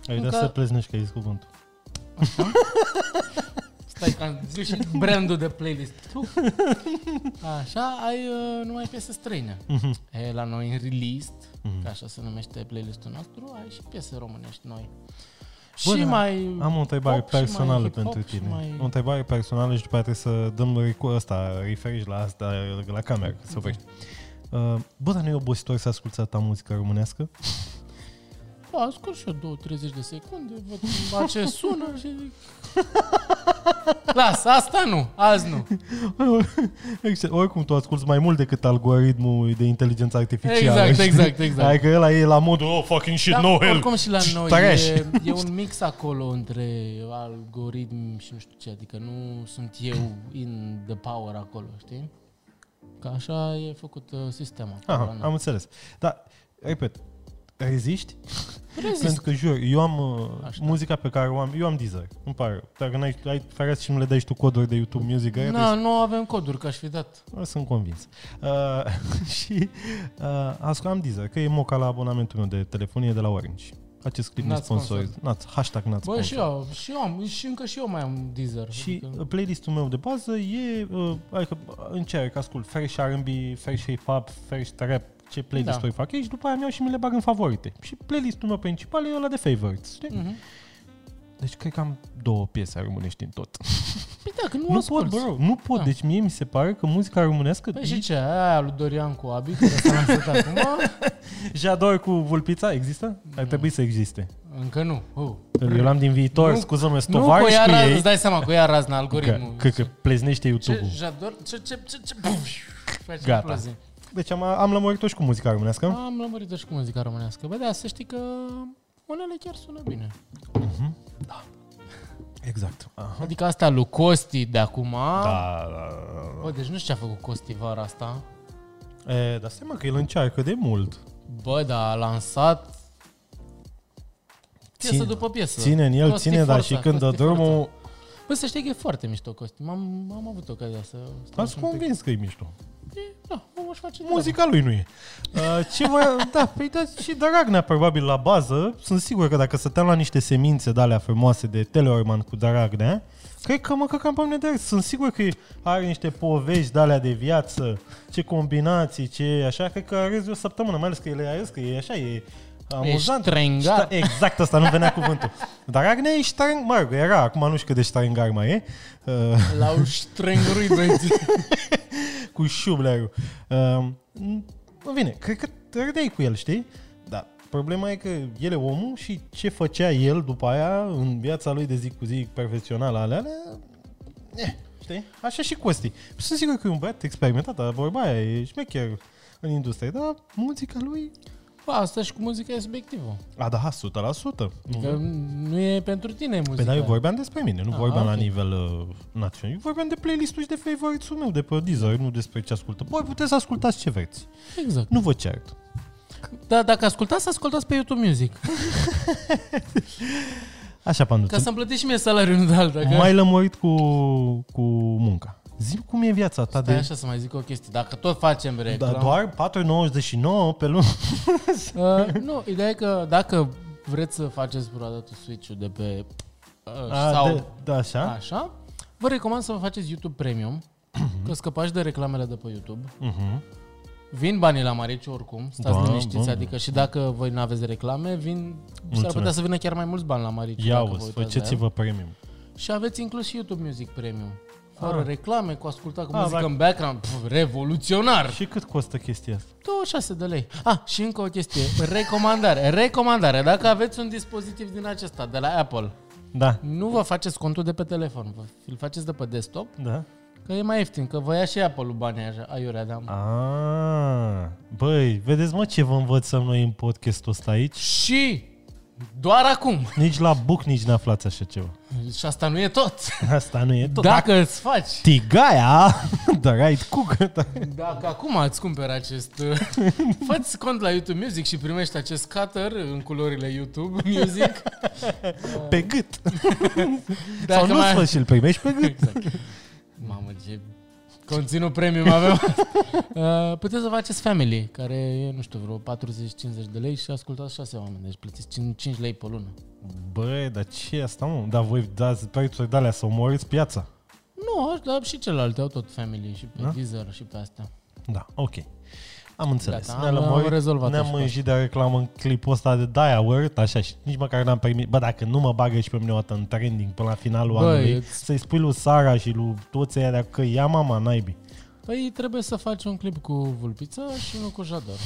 Ai încă- de să pleznești că ai zis cuvântul. [LAUGHS] Stai că am zis și brandul de playlist. Tu. Așa, ai uh, numai piese străine. Mhm. E, la noi în released, Mhm. că așa se numește playlistul nostru, ai și piese românești noi. Bă, și da. mai... Am o întrebare pop și mai personală hip-hop pentru și tine. mai- O întrebare personală și după aceea trebuie să dăm recu- ăsta, referici la asta, la cameră, să oprești. Uh, bă, dar nu e obositor să asculti ta muzică românească? Bă, ascult și eu 2-30 de secunde, văd la ce [LAUGHS] sună și zic... Las, asta nu, azi nu. [LAUGHS] Excel. Oricum, tu asculti mai mult decât algoritmul de inteligență artificială. Exact, știi? exact, exact. Adică ăla e la modul, oh, fucking shit, Da, no hell. oricum și la noi Trash. e, e un mix acolo între algoritm și nu știu ce, adică nu sunt eu in the power acolo, știi? Că așa e făcut uh, sistemul. acolo, Aha, na. am înțeles. Dar, repet, reziști? Rezist. Pentru că, jur, eu am uh, Așa. muzica pe care o am, eu am Deezer, îmi pare. rău. Dacă n-ai, ai fereați și nu le dai și tu coduri de YouTube Music, aia Na, nu avem coduri, că aș fi dat. trebuie- sunt convins. Uh, [LAUGHS] și uh, ascult, am Deezer, că e moca la abonamentul meu de telefonie de la Orange. Acest clip ne N-ați sponsoriz. N-ați, hashtag n-ați Bă, și sponsor. eu, și eu am, și încă și eu mai am Deezer. Și adică- uh, playlistul meu de bază e, uh, adică uh, încerc, ascult fresh R&B, fresh hip-hop, fresh trap, ce playlist-uri Da. fac ei și după aia mi-au și mi le bag în favorite. Și playlistul meu principal e ăla de favorites, știi? Mhm. Deci cred că am două piese românești în tot. Păi da, că nu, Nu pot, asculți. bro, nu pot. Da. Deci mie mi se pare că muzica românească... Păi și ce, aia lui Dorian cu Abi, care s-a lansat acum? Jador cu Vulpița există? Ar trebui să existe. Încă nu. Uh. Eu l-am din viitor, Nu- scuză-mă, Nu stovarăș cu ea, cu raz- ei. îți dai seama, cu ea razna Că, algoritmul. că, că pleznește Ce, YouTube-ul. jador, ce, ce, ce, ce, buf, face Gata. explozii. Deci am, am lămurit-o și cu muzica românească. Am lămurit și cu muzica românească. Bă, da, să știi că unele chiar sună bine. Exact. Aha. Adică astea lui Costi de acum. Da, da, da, Bă, deci nu știu ce a făcut Costi vara asta. da. E, dar stai mă că el încearcă de mult. Bă, dar a lansat piesă Ține- după piesă. Ține în el, Costi ține, dar forța, și când dă costi drumul, forța. Bă, să știi că e foarte mișto costum. Am, am avut ocazia să stau ați și un pic. convins că e mișto. E, Da, omul își face treaba. Muzica lui nu e. Uh, ce mai, da, păi da, și Dragnea probabil la bază, sunt sigur că dacă stăteam la niște semințe de alea frumoase de Teleorman cu Dragnea, cred că mă căcam pe mine de râs. Sunt sigur că are niște povești de alea de viață, ce combinații, ce așa, cred că râzi o săptămână, mai ales că el a râs, că e așa, e amuzant. ștrengar. Șta- Exact, asta nu venea cuvântul. Dragnea e ștreng, mă rog, era, acum nu știu cât de ștrengar mai e. Uh, L-au ștrengurit băieții. [LAUGHS] cu șublerul. Uh, în fine, cred că râdeai cu el, știi? Dar problema e că el e omul și ce făcea el după aia în viața lui de zi cu zi profesională alea, alea eh, știi? Așa și Costi. Sunt sigur că e un băiat experimentat, dar vorba aia e șmecher în industrie, dar muzica lui... Bă, asta și cu muzica e subiectivă. A, da, 100%. Adică nu e pentru tine muzica. Păi da, eu vorbeam despre mine, nu Ah, vorbeam la ok. nivel uh, național. Eu vorbeam de playlist-ul și de favorites-ul meu, de pe Deezer, nu despre ce ascultă. Voi puteți să ascultați ce vreți. Exact. Nu vă cert. Da, dacă ascultați, ascultați pe YouTube Music. [LAUGHS] Așa, Pandu, Ca să-mi plătești și mie salariul nu de alta. Că... mai lămurit cu, cu munca. Zi cum e viața ta Stai de... așa să mai zic o chestie. Dacă tot facem Da, reclamă... doar 4,99 pe lună. [LAUGHS] Uh, nu, ideea e că dacă vreți să faceți vreodată switch-ul de pe... Uh, A, sau de, da, așa? așa, vă recomand să vă faceți YouTube Premium, că scăpați de reclamele de pe YouTube. Uh-huh. Vin banii la Mariciu oricum, stați Da, liniștiți, bun. adică și dacă voi nu aveți reclame, vin, s-ar Mulțumesc. putea să vină chiar mai mulți bani la Mariciu. Ia dacă vă uzi, uitați la el. faceți-vă premium. Și aveți inclus și YouTube Music Premium. Fără Ah. reclame, cu ascultat cu Ah, muzică dacă- în background. Pf, revoluționar! Și cât costă chestia asta? 26 de lei. Ah, și încă o chestie. Recomandare. Recomandare. Dacă aveți un dispozitiv din acesta, de la Apple, Da. nu vă faceți contul de pe telefon. Vă îl faceți de pe desktop, Da. că e mai ieftin, că vă ia și Apple-ul banii așa, aiurea de Ah, băi, vedeți mă ce vă învățăm noi în podcastul ăsta aici? Și doar acum. Nici la buc nici n-aflați așa ceva. Și asta nu e tot. Asta nu e tot. Dacă îți faci. Tigaia, the right cook. Dacă acum îți cumperi acest... [LAUGHS] Fă-ți cont la YouTube Music și primești acest cutter în culorile YouTube Music. pe gât. Dacă Sau nu mai- mai... și îl primești pe gât. Exact. Mamă, ce conținut premium avem. [LAUGHS] uh, puteți să faceți family, care e, nu știu, vreo 40-50 de lei și ascultați 6 oameni. Deci plătiți 5, 5 lei pe lună. Băi, dar ce e asta, mă? Dar voi dați prețuri de alea să omoriți piața. Nu, dar și celelalte au tot family și pe Da? Deezer și pe astea. Da, ok. Am înțeles. Gata, Ne-am am- lămurit, am rezolvat Ne-am și pe mânjit de reclamă în clipul ăsta de Dia Word, așa și nici măcar n-am permis. Bă, dacă nu mă bagă și pe mine o dată în trending până la finalul Băi, anului, îți- să-i spui lui Sara și lui toți ăia de că ia mama naibii. Păi trebuie să faci un clip cu Vulpița și unul cu Jador.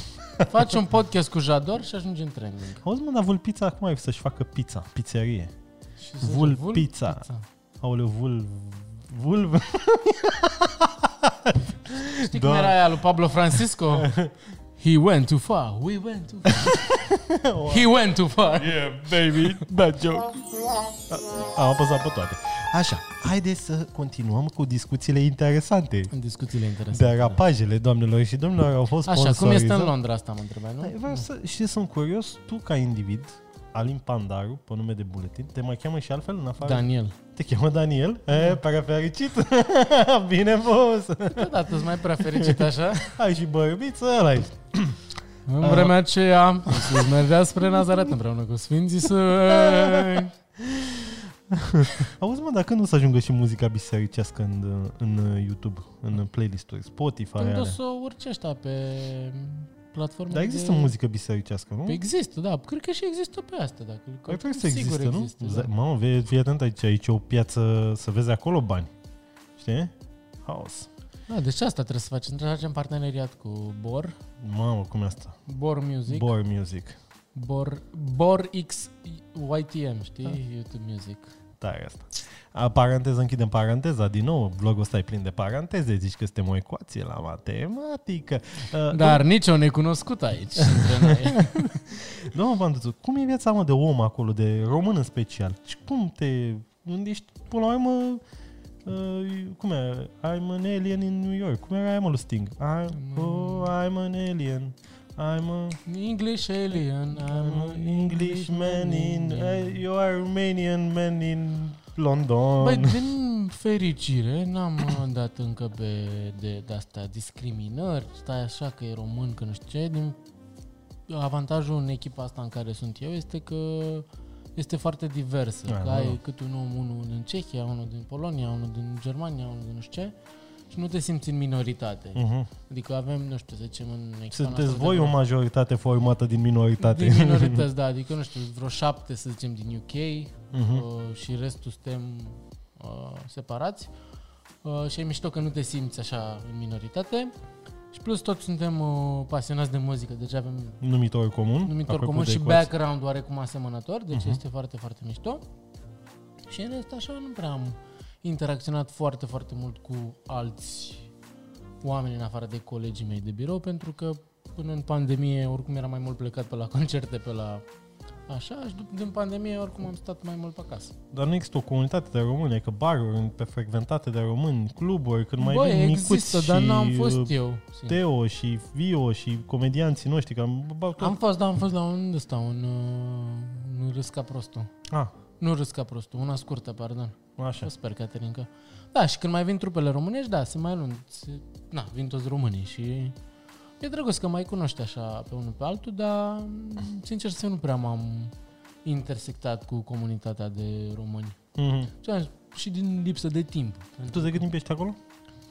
Faci un podcast cu Jador și ajungi în trending. Auzi, mă, dar Vulpița acum ai să-și facă pizza, pizzerie. Și zici, Vulpița. Aoleu, vul... Vul... [LAUGHS] Știi Da. cum era aia lui Pablo Francisco? He went too far. We went too far. [LAUGHS] He went too far. Yeah, baby, that joke. Am apăsat pe toate. Așa, haideți să continuăm cu discuțiile interesante. În discuțiile interesante. Derapajele, doamnelor și domnilor, au fost Așa, cum este în sponsorizate. Londra asta, mă întrebai, Da, nu? Vreau să, și sunt curios, tu ca individ, Alin Pandaru, pe nume de buletin, te mai cheamă și altfel în afară? Daniel. Te cheamă Daniel? E, pare fericit. [LAUGHS] Bine fost. Câteodată sunt mai prea fericit așa. Ai și bărbiță, ăla ești. [CLEARS THROAT] În vremea aceea, Iisus mergea spre Nazaret împreună cu Sfinții Săi. [LAUGHS] Auzi, mă, dar când o să ajungă și muzica bisericească în, în YouTube, în playlist-uri, Spotify, Când o alea? să urci ăștia pe platforme Dar există de... muzică bisericească, nu? Păi există, da. Cred că și există pe asta. Dacă... Păi trebuie să Sigur existe, nu? există, Za- da. Mamă, fii, fii atent aici, aici e o piață, să vezi acolo bani. Știi? Haos. Da, deci asta trebuie să facem. Trebuie să facem parteneriat cu Bor. Mamă, cum e asta? Bor Music. Bor Music. Bor, Bor X YTM, știi? Da. YouTube Music. Tare asta. A, paranteză, închidem paranteza din nou. Vlogul ăsta e plin de paranteze. Zici că suntem o ecuație la matematică. Uh, Dar nici o necunoscut aici [LAUGHS] între noi. Domnul Banduțu, cum e viața mă de om acolo, de român în special? Și cum te gândești, până la urmă, uh, cum e? I'm an alien in New York. Cum era aia mă lui Sting? I'm, oh, I'm an alien. I'm a, English alien, I'm an Englishman in... Uh, you are Romanian man in London. Băi, din fericire, n-am uh, [COUGHS] dat încă pe de, de asta discriminări, stai așa că e român, că nu știu ce. Din, avantajul în echipa asta în care sunt eu este că este foarte diversă. Ah, că da. ai cât un om, unul din Cehia, unul din Polonia, unul din Germania, unul din nu știu ce și nu te simți în minoritate. Mhm. Adică avem, nu știu, să zicem, în echipa Sunteți noastră voi de- o majoritate formată din minoritate. Din minorități, [LAUGHS] da, adică, nu știu, vreo șapte, să zicem, din UK Mhm. uh, și restul suntem uh, separați. Uh, și e mișto că nu te simți așa în minoritate. Și plus toți suntem uh, pasionați de muzică, deci avem Numitor comun. numitor apropo comun de și ecuați. background oarecum asemănător, deci Mhm. este foarte, foarte mișto. Și în rest așa nu prea am interacționat foarte, foarte mult cu alți oameni în afară de colegii mei de birou, pentru că până în pandemie oricum era mai mult plecat pe la [LAUGHS] concerte, pe la așa, și după din pandemie oricum am stat mai mult pe acasă. Dar nu există o comunitate de români, că baruri pe frecventate de români, cluburi, când mai Băi, vin există, Micuț dar și n-am fost uh, eu. sincer. Teo și Vio și comedianții noștri, că am, bă, tot... Am fost, da, am fost la un ăsta, un, uh, un râs ca prostul. Ah, Nu râs ca prostul, una scurtă, pardon. Așa. O sper, Caterinca. Da, și când mai vin trupele românești, da, se mai anunț. Na, vin toți românii și e drăguț că mai cunoști așa pe unul pe altul, dar sincer să nu prea m-am intersectat cu comunitatea de români. Mhm. Și am- Și din lipsă de timp. Tu de cât timp ești acolo?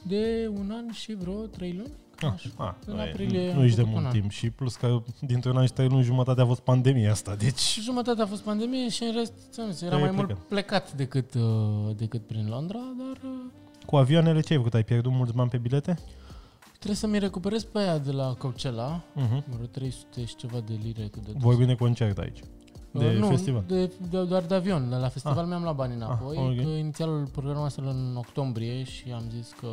De un an și vreo trei luni? Ah, Așa. ah, În nu e- aprilie nu am ești de făcut un mult an. timp și plus că dintre un an și trei luni jumătate a fost pandemia asta, deci... Și jumătate a fost pandemie și în rest, ți-am zis, era Ai mai plecat. mult plecat decât, uh, decât prin Londra, dar uh, Cu avioanele ce ai făcut? Ai pierdut mulți bani pe bilete? trebuie să mi recuperez pe aia de la Coachella, Mhm. vreo 300 și ceva de lire cât de dus. Vorbim de concert aici. De Uh, nu, festival. De, de, doar de avion. De la festival Ah. mi-am luat bani înapoi. Ah, ok. că inițial programasem în octombrie și am zis că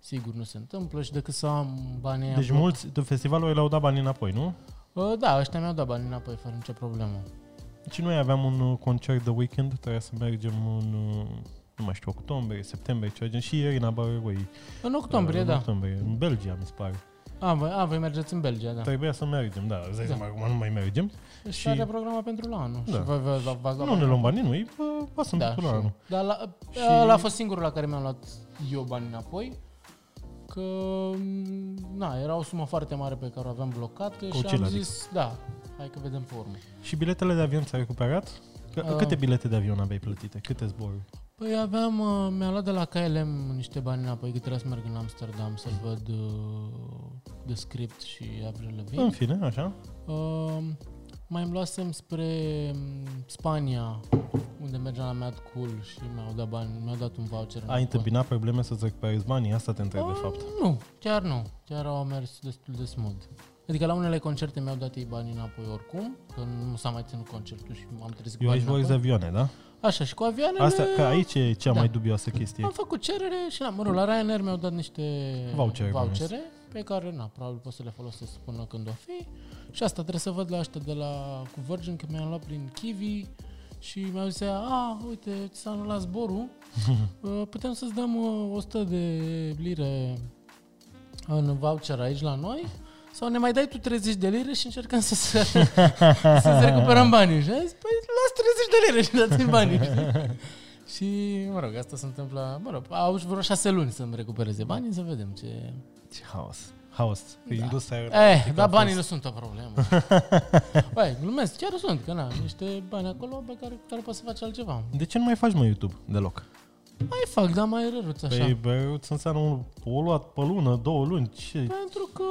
sigur nu se întâmplă și decât să am banii aia Deci bloc- mulți de festivalul le-au dat bani înapoi, nu? Uh, da, ăștia mi-au dat bani înapoi fără nicio problemă. Și noi aveam un uh, concert de weekend, trebuia să mergem în, uh, nu mai știu, octombrie, septembrie, ceva gen, și Irina Barăgoi. În octombrie, în da. octombrie, în Belgia, mi se pare. A, voi, a, voi mergeți în Belgia, da. Trebuia să mergem, da, îți dai Da. seama, acum nu mai mergem. Și și- are programa pentru la anul. Da. Și voi, voi, voi, v-ați luat Nu ne bani luăm înapoi? bani noi, bă, pasăm Da, da, până la știu. anul. Dar la, Și- și... ăla a fost singurul la care mi-am luat eu bani înapoi. Că, m, na, era o sumă foarte mare pe care o aveam blocată și Coachella, am zis, da, hai că vedem pe urmă. Și biletele de avion ți-ai recuperat? Că, Uh. Câte bilete de avion aveai plătite? Câte zboruri? Păi aveam, uh, mi-a luat de la KLM niște bani înapoi, că trebuia să merg în Amsterdam să-l văd uh, The Script și Avril Lavigne. În fine, așa. Uh, mai îmi luasem spre um, Spania, unde mergeam la Mad Cool și mi-au dat bani, mi-au dat un voucher. Ai înapoi. întâmpinat probleme să-ți recuperezi banii? Asta te întreb, de Ah, fapt. Nu, chiar nu. Chiar au mers destul de smooth. Adică la unele concerte mi-au dat ei bani înapoi oricum, că nu s-a mai ținut concertul și m-am trezit cu Eu bani aici vorbesc de înapoi. avioane, da? Așa, și cu avioanele... Asta, că aici e cea Da. mai dubioasă chestie. Am făcut cerere și, na, mă rog, la Ryanair mi-au dat niște Vouchere, vouchere pe care, na, probabil pot să le folosesc până când o fi. Și asta trebuie să văd la ăștia de la cu Virgin, că mi-am luat prin Kiwi și mi-au zis, a, uite, ți s-a anulat zborul, [LAUGHS] Uh, putem să-ți dăm uh, 100 de lire în voucher aici la noi sau ne mai dai tu 30 de lire și încercăm să se, [LAUGHS] să recuperăm banii. Și am zis, păi las 30 de lire și dați-mi banii. știi? [LAUGHS] și, mă rog, asta se întâmplă, mă rog, au și vreo șase luni să-mi recupereze banii, să vedem ce... Ce haos. Haos. Că Da. industria Eh, aeronautică dar a banii fost- nu sunt o problemă. [LAUGHS] Băi, glumesc, chiar sunt, că na, niște bani acolo pe care, care poți să faci altceva. De ce nu mai faci, mă, YouTube? Deloc. Mai fac, dar mai răruț așa. Păi, bă, îți înseamnă un, o luat pe lună, două luni, ce? Pentru că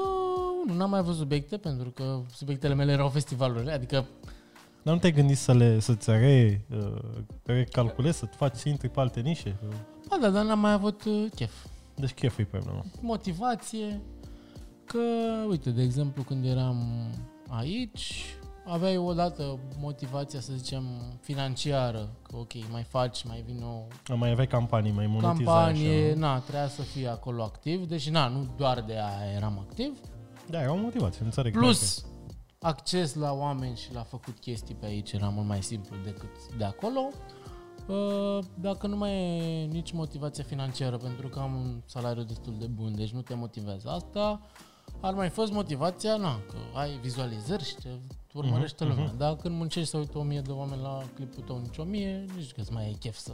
nu n-am mai avut subiecte, pentru că subiectele mele erau festivalurile, adică Dar nu te-ai gândit să le, să-ți re, uh, recalculezi, să-ți faci, să intri pe alte nișe? ba da, dar n-am mai avut uh, chef. Deci cheful e problema. Motivație, că, uite, de exemplu, când eram aici, aveai odată motivația, să zicem, financiară, că ok, mai faci, mai vin o Mai aveai campanii, mai monetizai campanie, așa. na, trebuia să fie acolo activ, deci na, nu doar de aia eram activ, Da, era o motivație, înțeleg. Plus acces la oameni și la făcut chestii pe aici era mult mai simplu decât de acolo. Uh, Dacă nu mai e nici motivația financiară, pentru că am un salariu destul de bun, deci nu te motivează asta, ar mai fost motivația, na, că ai vizualizări și te urmărește Mhm, lumea. Dar când muncești să uită o mie de oameni la clipul tău, nici o mie, nici că îți mai ai chef să...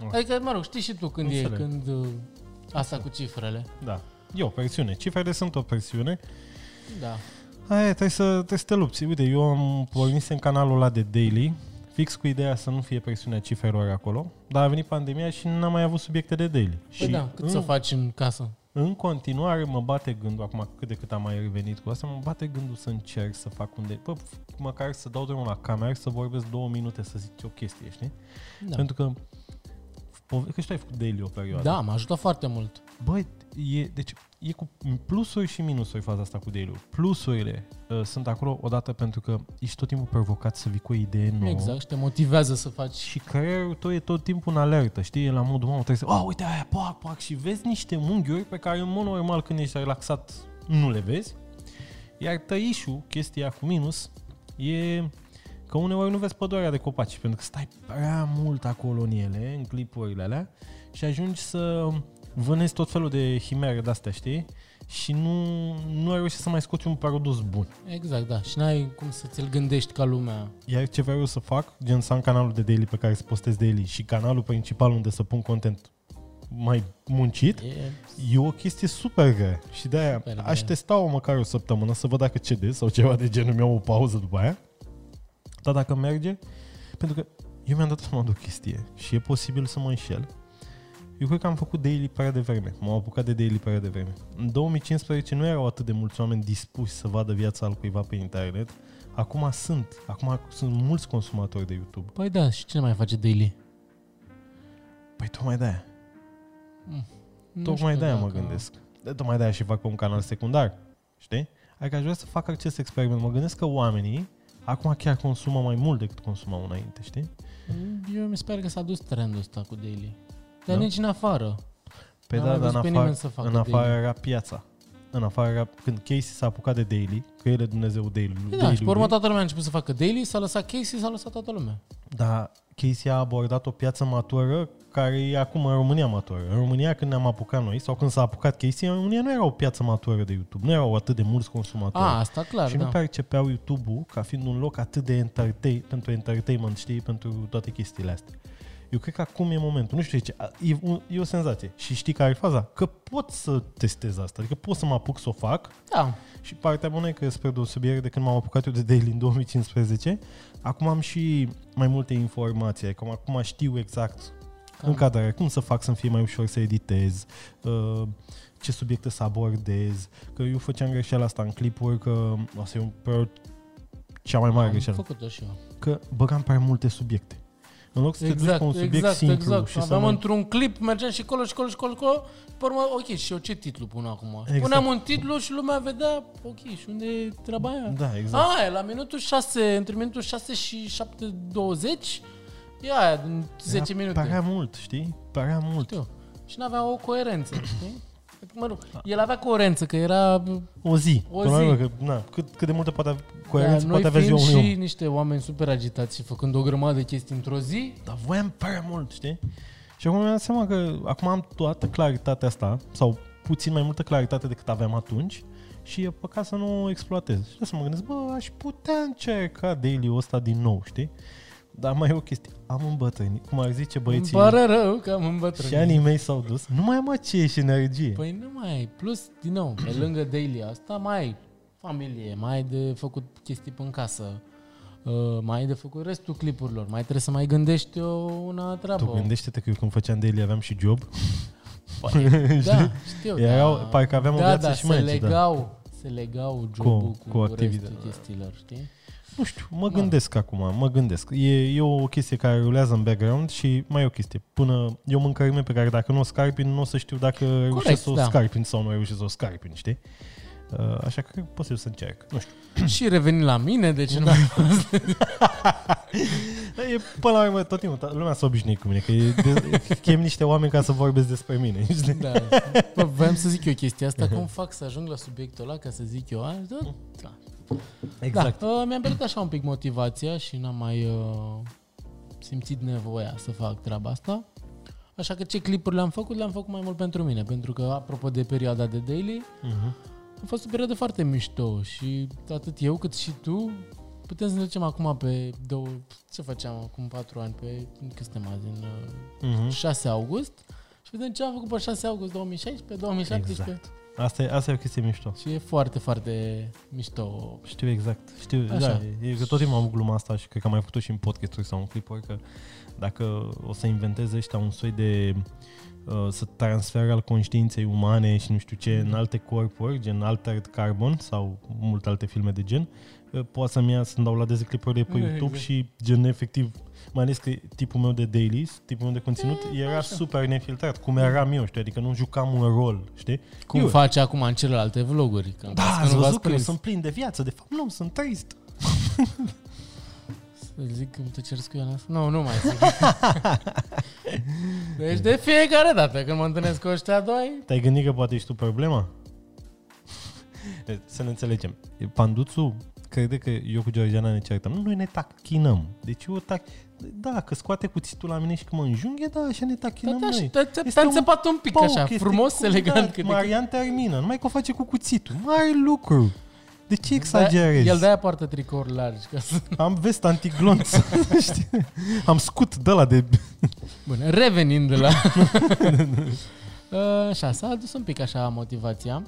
Oh. Adică, mă rog, știi și tu când Înțeleg. e, când uh, asta cu cifrele. Da. E o presiune. Cifrele sunt o presiune. Da. Aia, trebuie să, trebuie să te lupți. Uite, eu am pornit în canalul ăla de daily, fix cu ideea să nu fie presiunea cifrelor acolo, dar a venit pandemia și n-am mai avut subiecte de daily. Păi și da, cât în, să faci în casă? în continuare mă bate gândul, acum cât de cât am mai revenit cu asta, mă bate gândul să încerc să fac unde, bă, f- măcar să dau drumul la cameră, să vorbesc două minute, să zic o chestie, știi? Da. Pentru că, pove- că și tu ai făcut daily o perioadă. Da, m-a ajutat foarte mult. Băi, e, deci e cu plusuri și minusuri faza asta cu daily Plusurile uh, sunt acolo odată pentru că ești tot timpul provocat să vii cu o idee nouă. Exact, și te motivează să faci. Și creierul tău e tot timpul în alertă, știi? E la modul, mamă, trebuie să, oh, uite aia, pac, pac, și vezi niște unghiuri pe care în mod normal când ești relaxat nu le vezi. Iar tăișul, chestia cu minus, e că uneori nu vezi pădurea de copaci, pentru că stai prea mult acolo în ele, în clipurile alea, și ajungi să vânezi tot felul de chimere de-astea, știi? Și nu, nu ai reușit să mai scoți un produs bun. Exact, da. Și n-ai cum să ți-l gândești ca lumea. Iar ce vreau eu să fac, gen să am canalul de daily pe care să postez daily și canalul principal unde să pun content mai muncit, E, e o chestie super grea. Și de-aia Super aș grea. testa-o măcar o săptămână să văd dacă cedez sau ceva de genul, mi-au o pauză după aia. Dar dacă merge, pentru că eu mi-am dat seama de o chestie și e posibil să mă înșel. Eu cred că am făcut daily prea devreme. M-am apucat de daily prea devreme. În 2015 nu erau atât de mulți oameni dispuși să vadă viața al cuiva pe internet. Acum sunt. Acum sunt mulți consumatori de YouTube. Păi da, și cine mai face daily? Păi tocmai de-aia. Nu Tocmai știu de-aia mă dacă- gândesc. De tocmai de-aia și fac un canal secundar. Știi? Adică aș vrea să fac acest experiment. Mă gândesc că oamenii acum chiar consumă mai mult decât consumau înainte, știi? Eu mi se pare că s-a dus trendul ăsta cu daily. Dar Da? nici în afară. Pe N-am da, mai dar în văzut pe afară, nimeni să facă în afară daily. era piața. În afară era, când Casey s-a apucat de daily, că el e Dumnezeu daily, Păi da, daily și pe urmă toată lumea a început să facă daily, s-a lăsat Casey, s-a lăsat toată lumea. Dar Casey a abordat o piață matură care e acum în România matură. În România când ne-am apucat noi, sau când s-a apucat Casey, în România nu era o piață matură de YouTube. Nu erau atât de mulți consumatori. A, asta clar, și da. nu percepeau YouTube-ul ca fiind un loc atât de entertain, pentru entertainment, știi, pentru toate chestiile astea. Eu cred că acum e momentul. Nu știu ce, e, un- e o senzație. Și știi care e faza? Că pot să testez asta. Adică pot să mă apuc să o fac Da, și partea bună e că spre deosebire de când m-am apucat eu de daily în 2015, acum am și mai multe informații. Adică acum știu exact Cam. încadrarea, cum să fac să-mi fie mai ușor să editez, uh, ce subiecte să abordez. Că eu făceam greșeala asta în clipuri, că asta e un pro- cea mai mare am greșeală. făcut-o și eu. Că băgam prea multe subiecte. În loc să te duci Exact, pe un subiect exact, simplu exact. și să Aveam mai... într-un clip, mergeam și acolo, și acolo, și acolo, și acolo. Pe urmă, ok, și eu ce titlu pun acum? Exact. Puneam un titlu și lumea vedea, ok, și unde e treaba aia? Da, exact. Aia, la minutul 6, între minutul 6 și 7.20, e aia din 10 Era minute. Părea mult, știi? Părea mult. Știu. Și n-avea o coerență, știi? Mă rog, el avea coerență, că era... O zi. O Până la zi. urmă, că, na, cât, cât de multă poate, coerență Dar poate noi avea ziua fiind unui și om. niște oameni super agitați și făcând o grămadă de chestii într-o zi, Dar voiam prea mult, știi? Și acum mi-am dat seama că acum am toată claritatea asta, sau puțin mai multă claritate decât aveam atunci, și e păcat să nu o exploatez. Și să mă gândesc, bă, aș putea încerca daily-ul ăsta din nou, știi? Dar mai e o chestie. Am îmbătrânit, cum ar zice îmi băieții, pare rău că am și îmbătrânit. anii mei s-au dus. Nu mai am aceeași energie. Păi nu mai ai. Plus, din nou, pe [CLEARS THROAT] lângă daily asta, mai ai familie, mai ai de făcut chestii în casă, uh, mai ai de făcut restul clipurilor, mai trebuie să mai gândești o, una treabă. tu gândește-te că eu când făceam daily aveam și job. Păi, [LAUGHS] da, știu. Erau- da. parcă aveam o da, viață da, și mai se agită. legau, se legau jobul cu, cu cu activitatea. restul chestiilor, știi? Nu știu, mă Da. gândesc acum, mă gândesc. E, e o chestie care rulează în background și mai e o chestie. Până e o mâncărime pe care dacă nu o scarpin, nu o să știu dacă reușesc să o da. scarpin sau nu reușesc să o scarpin, știi? Uh, așa că pot să încerc. Nu știu. [CLEARS THROAT] și reveni la mine, de ce nu Da. mai Dar [LAUGHS] E, până la urmă, tot timpul, lumea s-a obișnuit cu mine, că e de, chem niște oameni ca să vorbesc despre mine. [LAUGHS] Știi? Da. Bă, voiam să zic eu chestia asta, cum fac să ajung la subiectul ăla, ca să zic eu aia, da, da. Exact. Da, uh, mi-am pierdut așa un pic motivația și n-am mai uh, simțit nevoia să fac treaba asta. Așa că ce clipuri le-am făcut, le-am făcut mai mult pentru mine, pentru că, apropo de perioada de daily, Uh-huh. a fost o perioadă foarte mișto și atât eu cât și tu putem să ne ducem acum pe două, ce făceam acum patru ani, pe cât suntem azi, în Mhm. uh, 6 august și vedem ce am făcut pe 6 august 2016, 2017 Exact. Asta e, asta e o chestie mișto. și e foarte, foarte mișto. Știu exact. Știu, Așa. da, e că tot timpul am avut gluma asta și cred că am mai făcut-o și în podcasturi sau în clipuri, că dacă o să inventeze ăștia un soi de uh, să transfer al conștiinței umane și nu știu ce în alte corpuri, gen Altered Carbon sau multe alte filme de gen, uh, poate să-mi ia să-mi dau la dezeclipările pe Exact. YouTube și gen efectiv, mai ales că tipul meu de dailies, tipul meu de conținut, era așa. super nefiltrat, cum eram eu, știi, adică nu jucam un rol, știi? Cum Eu- face acum în celelalte vloguri. Că Da, că ați nu v-ați văzut că eu prins. sunt plin de viață, de fapt nu, sunt trist. Să zic că te cer scuze asta? Nu, nu mai zic. [LAUGHS] deci de fiecare dată când mă întâlnesc cu ăștia doi, Te-ai gândit că poate ești tu problema? Să ne înțelegem. Panduțu crede că eu cu Georgiana ne certăm. Nu, noi ne tachinăm. Deci eu tac... Da, că scoate cuțitul la mine și că mă înjunghe, da, așa ne tachinăm da, da, și noi. te- te- Este te-a un înțepat un pic Poc, așa, este frumos, cu- elegant. Da, cât de- Marian termină, numai că o face cu cuțitul. Mare lucru. De ce exagerezi? Da, el de-aia poartă tricouri largi. Ca să... Am vest antiglonț. [LAUGHS] știi? Am scut de la de... Bun, revenind de la... [LAUGHS] Uh, așa, s-a adus un pic așa motivația.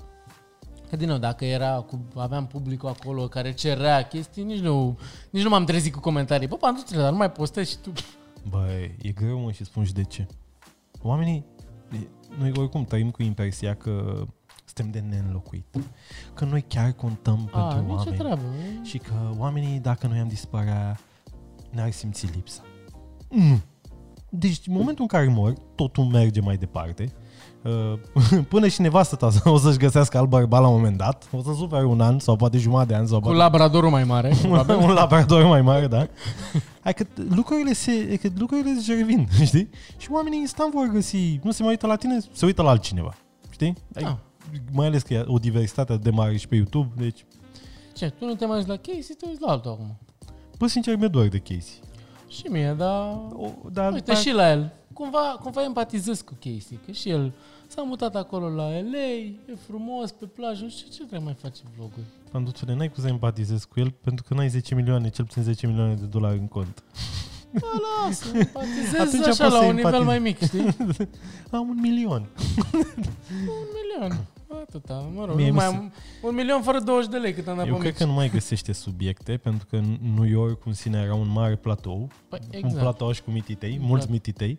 Că din nou, dacă era cu, aveam publicul acolo care cerea chestii, nici nu, nici nu m-am trezit cu comentarii. Bă, Panduțule, dar nu mai postezi și tu. Băi, e greu mă și spun și de ce. Oamenii, e- noi oricum trăim cu impresia că suntem de neînlocuit. Că noi chiar contăm A, pentru nicio oameni. treabă. Și că oamenii, dacă noi am dispărea, n-ar simți lipsa. Mm. Deci, în momentul în care mor, totul merge mai departe. Uh, [LAUGHS] Până și nevastă ta [LAUGHS] o să-și găsească alt bărbat la un moment dat. O să suferi un an sau poate jumătate de an sau Cu poate labradorul mai mare. [LAUGHS] probabil. un labrador mai mare, da? Hai că lucrurile se, că lucrurile se revin, știi? Și oamenii instant vor găsi, nu se mai uită la tine, se uită la altcineva, știi? Ai, Da. Mai ales că e o diversitate de mare și pe YouTube, deci, Ce, tu nu te mai uiți la Casey, te uiți la altul acum. bă, sincer, mi-e dor de Casey. Și mie, dar... O, dar Uite, și la el. Cumva, cumva empatizez cu Casey, că și el s-a mutat acolo la LA, e frumos, pe plajă, nu știu ce trebuie mai face vloguri. Panduțule, n-ai cum să empatizezi cu el pentru că n-ai 10 milioane, cel puțin 10 milioane de dolari în cont. Bă, lasă, [LAUGHS] empatizez Atunci așa poți la să un nivel empatizezi. mai mic, știi? [LAUGHS] Am un milion. Un milion. Atâta, mă rog, Mie nu mi mai se- am, un milion fără 20 de lei cât am dat Eu pe cred mici. că nu mai găsește subiecte, pentru că New York în sine era un mare platou, Păi, un exact. platou și cu mititei, Exact. mulți mititei.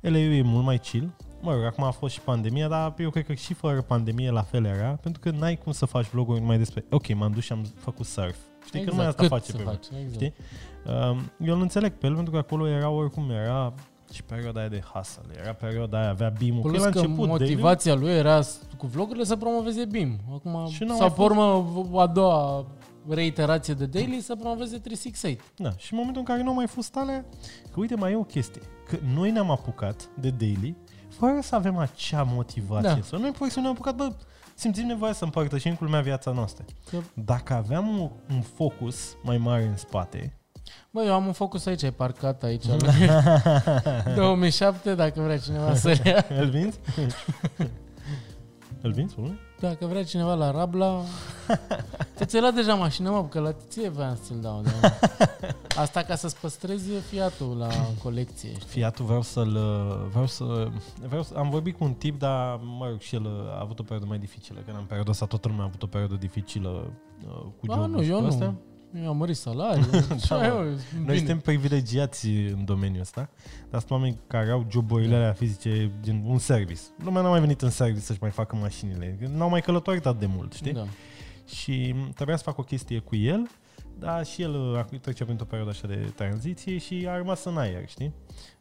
LA e mult mai chill. Mă rog, acum a fost și pandemia, dar eu cred că și fără pandemie la fel era, pentru că n-ai cum să faci vloguri numai despre... Ok, m-am dus și am făcut surf. Știi că numai asta Exact. Cât face să pe faci, exact. Știi? Um, eu îl înțeleg pe el, pentru că acolo era oricum, era și perioada aia de hustle, era perioada aia, avea bimul. Plus că el că a început motivația lui era s- cu vlogurile să promoveze BIM. Acum, Și n-a sau mai pe urmă, a doua reiterație de daily să promoveze 368. Da, și în momentul în care nu au mai fost alea, că uite, mai e o chestie. Că noi ne-am apucat de daily fără să avem acea motivație. Da. Da. Sau noi pur și simplu ne-am apucat, bă, simțim nevoia să împărtășim cu lumea viața noastră. Că, Dacă aveam un, un focus mai mare în spate, bă, eu am un focus aici, e parcat aici. [LAUGHS] la 2007, dacă vrea cineva să [LAUGHS] ia. îl vinzi? îl vinzi, spune? Dacă vrea cineva la Rabla, te ți luat deja mașina, mă, că la ție voiam să ți-l dau. Da. Asta ca să-ți păstrezi fiatul la colecție. Știi? Fiatul vreau să-l... Vreau să, vreau să... Am vorbit cu un tip, dar, mă rog, și el a avut o perioadă mai dificilă. Că în perioada asta toată lumea a avut o perioadă dificilă uh, cu Ba, jobul nu, și eu cu nu. astea. Eu am mărit salariul. [LAUGHS] și Da, mă. eu, Noi bine. suntem privilegiați în domeniul ăsta, dar sunt oameni care au joburile alea fizice, gen un service. Lumea n-a mai venit în service să-și mai facă mașinile, că n-au mai călătorit atât de mult, știi? Da. Și trebuia să fac o chestie cu el, dar și el uh, trece printr-o perioadă așa de tranziție și a rămas în aer, știi?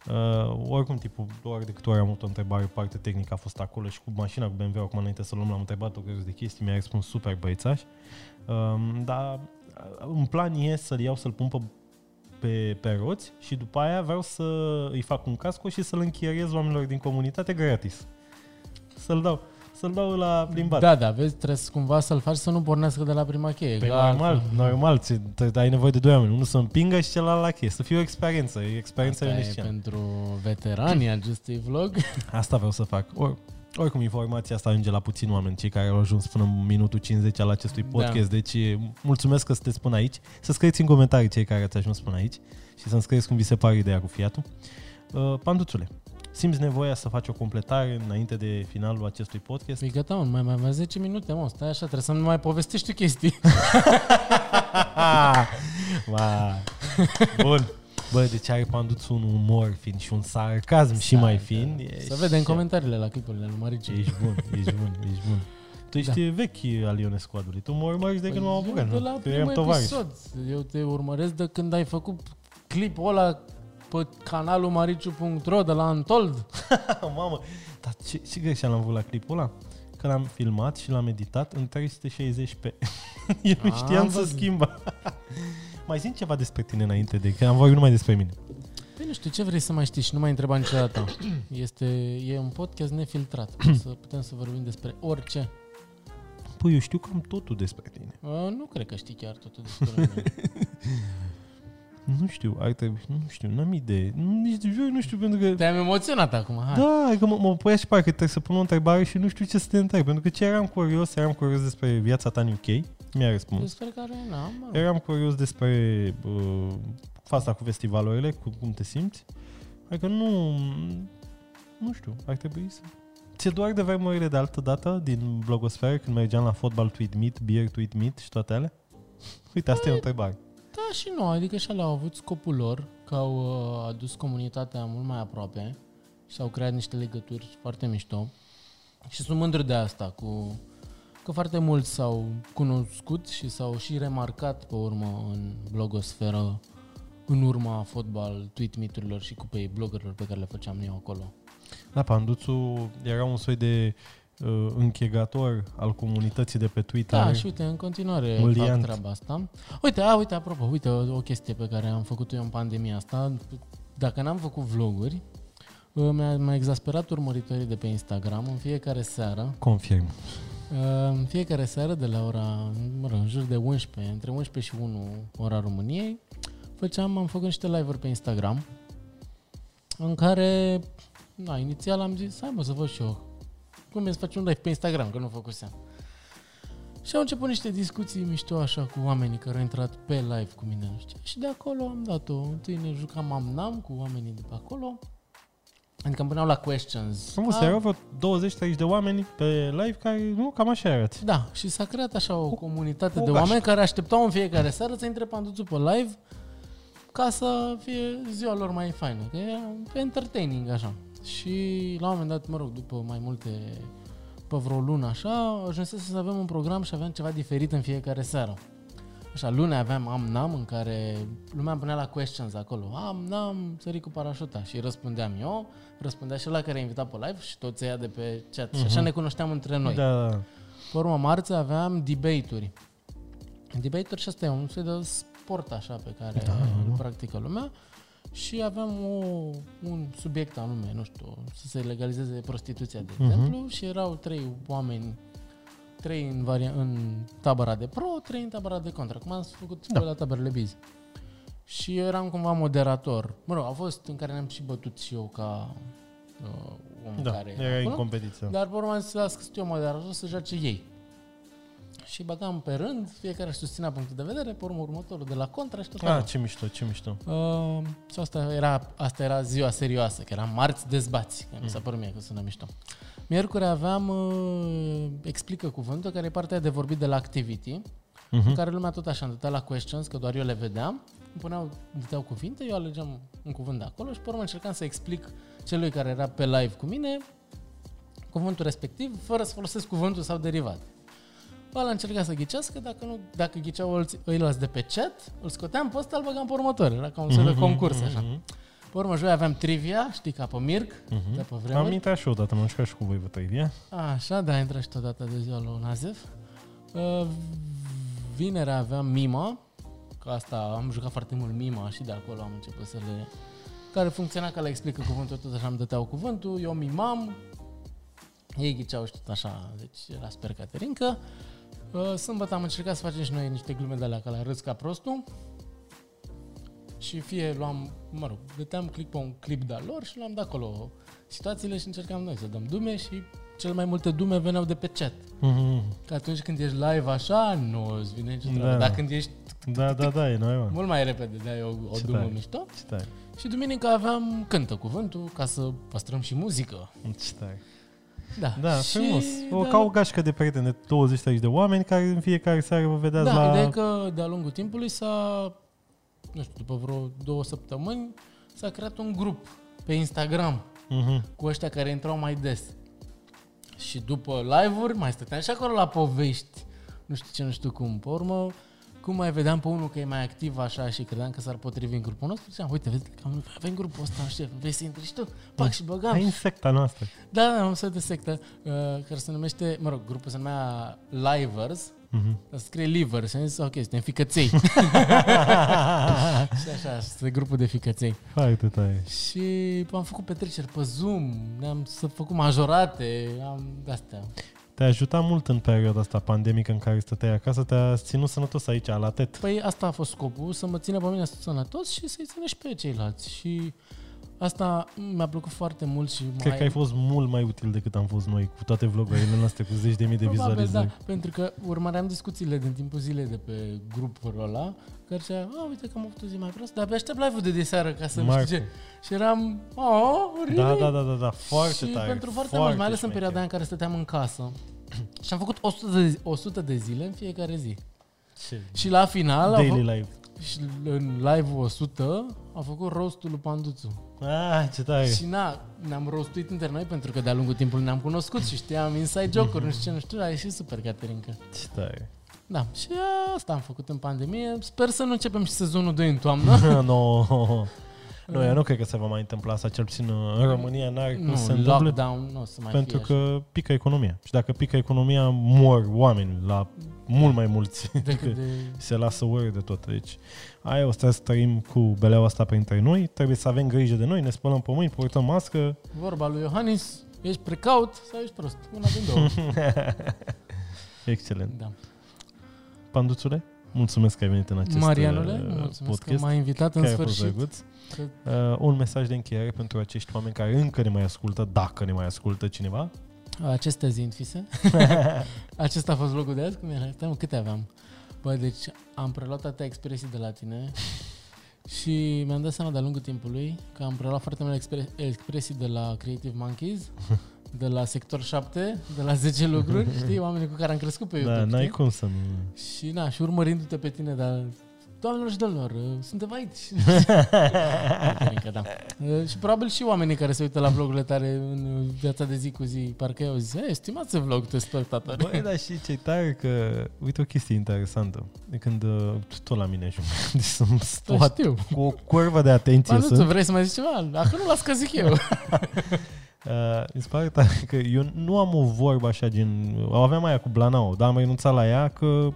Uh, oricum, tipul, doar de câte ori am avut o întrebare, parte tehnică a fost acolo și cu mașina, cu BMW, acum înainte să luăm, l-am întrebat o grămadă de chestii, mi-a răspuns super băiețaș. Um, dar uh, un plan e să-l iau, să-l pun pe, pe, pe roți și după aia vreau să îi fac un casco și să-l închiriez oamenilor din comunitate gratis. Să-l dau, să-l dau la plimbat. Da, da, vezi, trebuie să cumva să-l faci să nu pornească de la prima cheie. Păi că normal, altfel- normal, ți- te- ai nevoie de doi oameni, unul să împingă și celălalt la cheie, să fie o experiență, e experiența Asta e venețiană. pentru veteranii acestui vlog. [LAUGHS] Asta vreau să fac. Or, Oricum, informația asta ajunge la puțini oameni, cei care au ajuns până în minutul 50 al acestui podcast. Da. Deci, mulțumesc că sunteți până aici. Să scrieți în comentarii cei care ați ajuns până aici și să-mi scrieți cum vi se pare ideea cu fiatul. Uh, Panduțule, simți nevoia să faci o completare înainte de finalul acestui podcast? E gata, mai, mai, mai 10 minute, mă, stai așa, trebuie să nu mai povestești tu chestii. [LAUGHS] Ba. Bun. Bă, deci are Panduț un umor fin și un sarcasm și mai fin. Să vedem comentariile la clipurile lui Marici. Ești bun, ești bun, ești bun. Tu ești da. vechi al Ionescu adului. Tu mă urmărești de când păi m-am apucat. De la primul episod. Eu te urmăresc de când ai făcut clipul ăla pe canalul mariciu.ro de la Antold. [LAUGHS] Mamă, dar ce, ce greșeală am avut la clipul ăla? Că l-am filmat și l-am editat în 360p. [LAUGHS] Eu nu știam să schimba. [LAUGHS] mai zic ceva despre tine înainte de că am vorbit numai despre mine. Păi nu știu, ce vrei să mai știi și nu mai întreba niciodată. [COUGHS] Este, e un podcast nefiltrat. [COUGHS] să putem să vorbim despre orice. Păi eu știu cam totul despre tine. A, nu cred că știi chiar totul despre mine. Nu știu, ai trebui, nu știu, n-am idee. Nici de jur nu știu, pentru că... Te-am emoționat acum, hai. Da, că adică mă, mă pui și parcă trebuie să pun o întrebare și nu știu ce să te întreb. Pentru că ce eram curios, eram curios despre viața ta în UK. Mi-a răspuns. Despre care n-am, mă. Eram curios despre uh, faza cu festivalurile, cu, cum te simți. Adică nu... Nu știu, ar trebui să... Ți-e doar de vremurile de altă dată din blogosferă când mergeam la fotbal tweet meet, beer tweet meet și toate alea? [LAUGHS] Uite, asta e o întrebare. Da și nu, adică și au avut scopul lor, că au uh, adus comunitatea mult mai aproape și au creat niște legături foarte mișto. Și sunt mândru de asta, cu că foarte mulți s-au cunoscut și s-au și remarcat pe urmă în blogosferă în urma fotbal, tweet meet și cupei bloggerilor pe care le făceam eu acolo. Da, Panduțu era un soi de uh, închegator al comunității de pe Twitter. Da, și uite, în continuare Muliant. fac treaba asta. Uite, a, uite, apropo, uite o, o chestie pe care am făcut-o eu în pandemia asta. Dacă n-am făcut vloguri, uh, mi-a, m-a exasperat urmăritorii de pe Instagram în fiecare seară. Confirm. Uh, în fiecare seară de la ora, mă rog, în jur de 11, între 11 și 1 ora României, făceam, am făcut niște live-uri pe Instagram în care, na, inițial am zis, hai mă să văd și eu cum e să faci un live pe Instagram, că nu făcusem. Și au început niște discuții mișto așa cu oamenii care au intrat pe live cu mine, nu știu. Și de acolo am dat-o. Întâi ne jucam am-nam cu oamenii de pe acolo. Adică îmi puneau la questions. Frumos, ah. erau vreo 20-30 de oameni pe live care, nu, cam așa arăți. Da, și s-a creat așa o comunitate o de oameni care așteptau în fiecare seară să intre panduțul pe live ca să fie ziua lor mai faină, că e entertaining așa. Și la un moment dat, mă rog, după mai multe, pe vreo lună așa, ajunsese să avem un program și aveam ceva diferit în fiecare seară. Așa, luni aveam am nam în care lumea îmi punea la questions acolo. Am nam, sări cu parașuta și răspundeam eu, răspundea și la care a invitat pe live și toți ăia de pe chat. Uh-huh. Și așa mhm. ne cunoșteam între noi. Da. Pe urmă, marți aveam debate-uri. Debate-uri și asta e un soi de sport așa pe care da, îl practică lumea și aveam o, un subiect anume, nu știu, să se legalizeze prostituția, de uh-huh. exemplu, și erau trei oameni, trei în, varia- în tabăra de pro, trei în tabăra de contra, cum am făcut da. la taberele biz. Și eram cumva moderator. Mă rog, a fost în care ne-am și bătut și eu ca uh, om da, care era în competiție. Dar pe urmă am zis, eu moderator să joace ei și băgam pe rând, fiecare își susținea punctul de vedere, pe urmă următorul de la contra și tot Ah, ce mișto, ce mișto. Uh, și asta era, asta era ziua serioasă, că era marți dezbați, că mm. mi s-a părut mie că sună mișto. Miercuri aveam uh, Explică cuvântul, care e partea de vorbit de la Activity, uh-huh. în care lumea tot așa îmi la questions, că doar eu le vedeam, îmi puneau, dădeau cuvinte, eu alegeam un cuvânt de acolo și pe urmă încercam să explic celui care era pe live cu mine cuvântul respectiv, fără să folosesc cuvântul sau derivat. Ăla încerca să ghicească, dacă, nu, dacă ghiceau ăilalți de pe chat, îl scoteam pe ăsta, îl băgam pe următor. Era ca un fel de mhm, concurs, așa. Mhm. Pe urmă, joi aveam trivia, știi, ca pe Mirc, uh-huh. de pe vremuri. Am intrat și odată, m-am jucat și cu voi pe trivia. Așa, da, intrat și odată de ziua lui Nazef. Uh, vinerea aveam Mima, că asta am jucat foarte mult Mima și de acolo am început să le... Care funcționa ca le explică cuvântul, tot așa îmi dăteau cuvântul, eu mimam, ei ghiceau și tot așa, deci era sper Caterinca. Uh, sâmbătă am încercat să facem și noi niște glume de alea, ca la râs ca prostul. Și fie luam, mă rog, dăteam click pe un clip de lor și luam de acolo situațiile și încercam noi să dăm dume și cel mai multe dume veneau de pe chat. Mhm. Că atunci când ești live așa, nu îți vine nicio treabă. Da. Dar când ești Da, da, da, e noi, mă. mult mai repede, de o, o Ce dumă tare. mișto. Ce tare, Și duminică aveam cântă cuvântul ca să păstrăm și muzică. ce tare. Da, Da, și, frumos. O, da, ca o gașcă de prieteni de 20-30 de oameni care în fiecare seară vă vedeați Da, la... ideea e că de-a lungul timpului s-a, nu știu, după vreo două săptămâni, s-a creat un grup pe Instagram Mhm. cu ăștia care intrau mai des. Și după live-uri mai stăteam și acolo la povești, nu știu ce, nu știu cum. Pe urmă, cum mai vedeam pe unul că e mai activ așa și credeam că s-ar potrivi în grupul nostru, ziceam, uite, vezi, că am- avem grupul ăsta, știu, vrei să intri și tu? Pac și băgam. Hai în secta noastră. Da, da, un set de sectă uh, care se numește, mă rog, grupul se numea Livers, Mhm. dar scrie Livers, și am zis, ok, suntem ficăței. [LAUGHS] și așa, este grupul de ficăței. Foarte tare. Și am făcut petreceri pe Zoom, ne-am să făcut majorate, am de-astea. Te-a ajutat mult în perioada asta pandemică în care stăteai acasă, te-a ținut sănătos aici, la TET. Păi asta a fost scopul, să mă țină pe mine sănătos și să-i țină și pe ceilalți. Și asta mi-a plăcut foarte mult și Cred mai... că ai fost mult mai util decât am fost noi, cu toate vlogurile noastre, cu zeci de mii de Probabil, vizualizări. da, pentru că urmăream discuțiile din timpul zilei de pe grupul ăla, care zicea, a, uite că am avut o zi mai proastă, dar abia aștept live-ul de diseară ca să nu Marco. știu ce. Și eram, oh, really? Da, da, da, da, da, foarte și tare. pentru foarte, foarte mult, mai ales în șmecher. perioada în care stăteam în casă. [CLEARS THROAT] și am făcut 100 de, 100 de zile în fiecare zi. Ce? Și la final, a Daily fă- live. Și în live-ul 100, a făcut rostul lui Panduțu. Ah, ce tare. Și na, ne-am rostuit între noi pentru că de-a lungul timpului ne-am cunoscut și știam inside joke-uri, nu știu ce, nu știu, a ieșit super, Caterinca. Ce tare. Da, și asta am făcut în pandemie. Sper să nu începem și sezonul 2 în toamnă. [LAUGHS] no. Nu, eu nu cred că se va mai întâmpla asta, cel puțin în România n-are cum nu, să se întâmple. lockdown nu o să mai Pentru fie că pică economia. Și dacă pică economia, mor oameni la mult mai mulți. [LAUGHS] așa, decât de... se lasă ori de tot. Deci, aia o să să trăim cu beleaua asta printre noi. Trebuie să avem grijă de noi, ne spălăm pe mâini, purtăm mască. Vorba lui Iohannis, ești precaut sau ești prost? Una din două. [LAUGHS] Excelent. da. Panduțule, mulțumesc că ai venit în acest Marianule, uh, mulțumesc podcast. că m-ai invitat în Chiar a fost sfârșit. drăguț. Că- Uh, un mesaj de încheiere pentru acești oameni care încă ne mai ascultă, dacă ne mai ascultă cineva. Acestea zi fise. [LAUGHS] Acesta a fost locul de azi? Cum era? Stai, mă, câte aveam? Bă, deci am preluat atâtea expresii de la tine [LAUGHS] și mi-am dat seama de-a lungul timpului că am preluat foarte multe expre- expresii de la Creative Monkeys, [LAUGHS] de la Sector 7, de la 10 lucruri, știi, oamenii cu care am crescut pe YouTube, da, n-ai știi? cum să nu... Și na, și urmărindu-te pe tine, dar Doamnelor și domnilor, uh, suntem aici. [LAUGHS] Caterinca, da. Uh, Și probabil și oamenii care se uită la vlogurile tale în viața de zi cu zi, parcă eu zic, "Ei, stimați vlog, te spectatori. Băi, dar și ce tare că... Uite o chestie interesantă. De când uh, tot la mine ajung. Deci [LAUGHS] sunt Da, spot știu. cu o curvă de atenție. Mă, nu, tu sunt. vrei să mai zici ceva? Dacă nu, las că zic eu. [LAUGHS] Uh, mi se pare tare că eu nu am o vorbă așa din... O aveam aia cu Blanau, dar am renunțat la ea că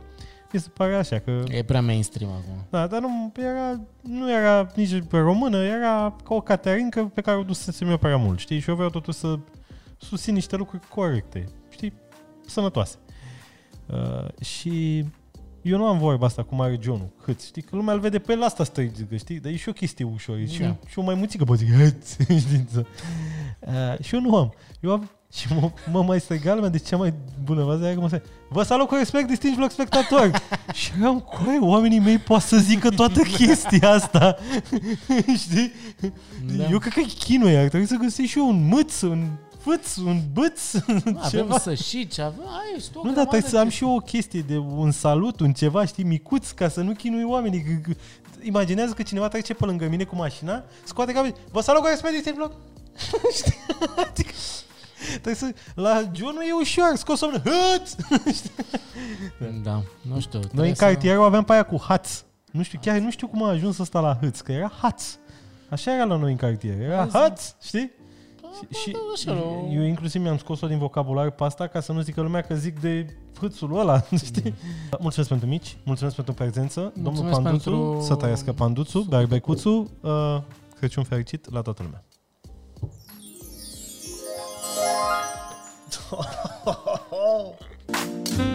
mi se pare așa că... E prea mainstream acum. Da, dar nu era, nu era nici pe română, era ca o caterincă pe care o dusesem eu prea mult, știi? Și eu vreau totuși să susțin niște lucruri corecte, știi? Sănătoase. Uh, și eu nu am vorba asta cum are John Hâț, știi? Că lumea îl vede pe el asta străigică, știi? Dar e și o chestie ușor, e și, Da. un, și o mai muțică, bă, zic, [LAUGHS] Hâț, știți? Uh, și eu nu am. Eu am și mă, mă mai striga lumea de cea mai bună fază aia că mă striga, Vă salut cu respect, distinși vlog spectatori! [LAUGHS] și eram, coi, oamenii mei poate să zică toată [LAUGHS] chestia asta. [LAUGHS] Știi? Da. Eu cred că e chinuie, ar trebui să găsești și eu un mâț, un fâț, un bâț, Avem ceva. să și ce avem. Ai, ești o Nu, dar grămadă trebuie să am de- și eu o chestie de un salut, un ceva, știi, micuț, ca să nu chinui oamenii. Că- că- Imaginează că cineva trece pe lângă mine cu mașina, scoate capul, vă salut cu respect, distinși vlog. Știi? Adică, Trebuie să... La John e ușor, scos o mână. Hâț! [LAUGHS] Da, nu știu. Noi trebuie în să- cartierul aveam pe aia cu haț. Nu știu, chiar nu știu cum a ajuns ăsta la hâț, că era haț. Așa era la noi în cartier. Era Vezi? haț, știi? Da, Și, da, și așa, o- eu inclusiv mi-am scos-o din vocabular pe asta ca să nu zică lumea că zic de hâțul ăla, [LAUGHS] știi? Mulțumesc pentru mici, mulțumesc pentru prezență. Domnul Mulțumesc Panduțu, pentru- să trăiască Panduțu, Super. Berbecuțu, uh, Crăciun fericit la toată lumea. ho, ho, ho.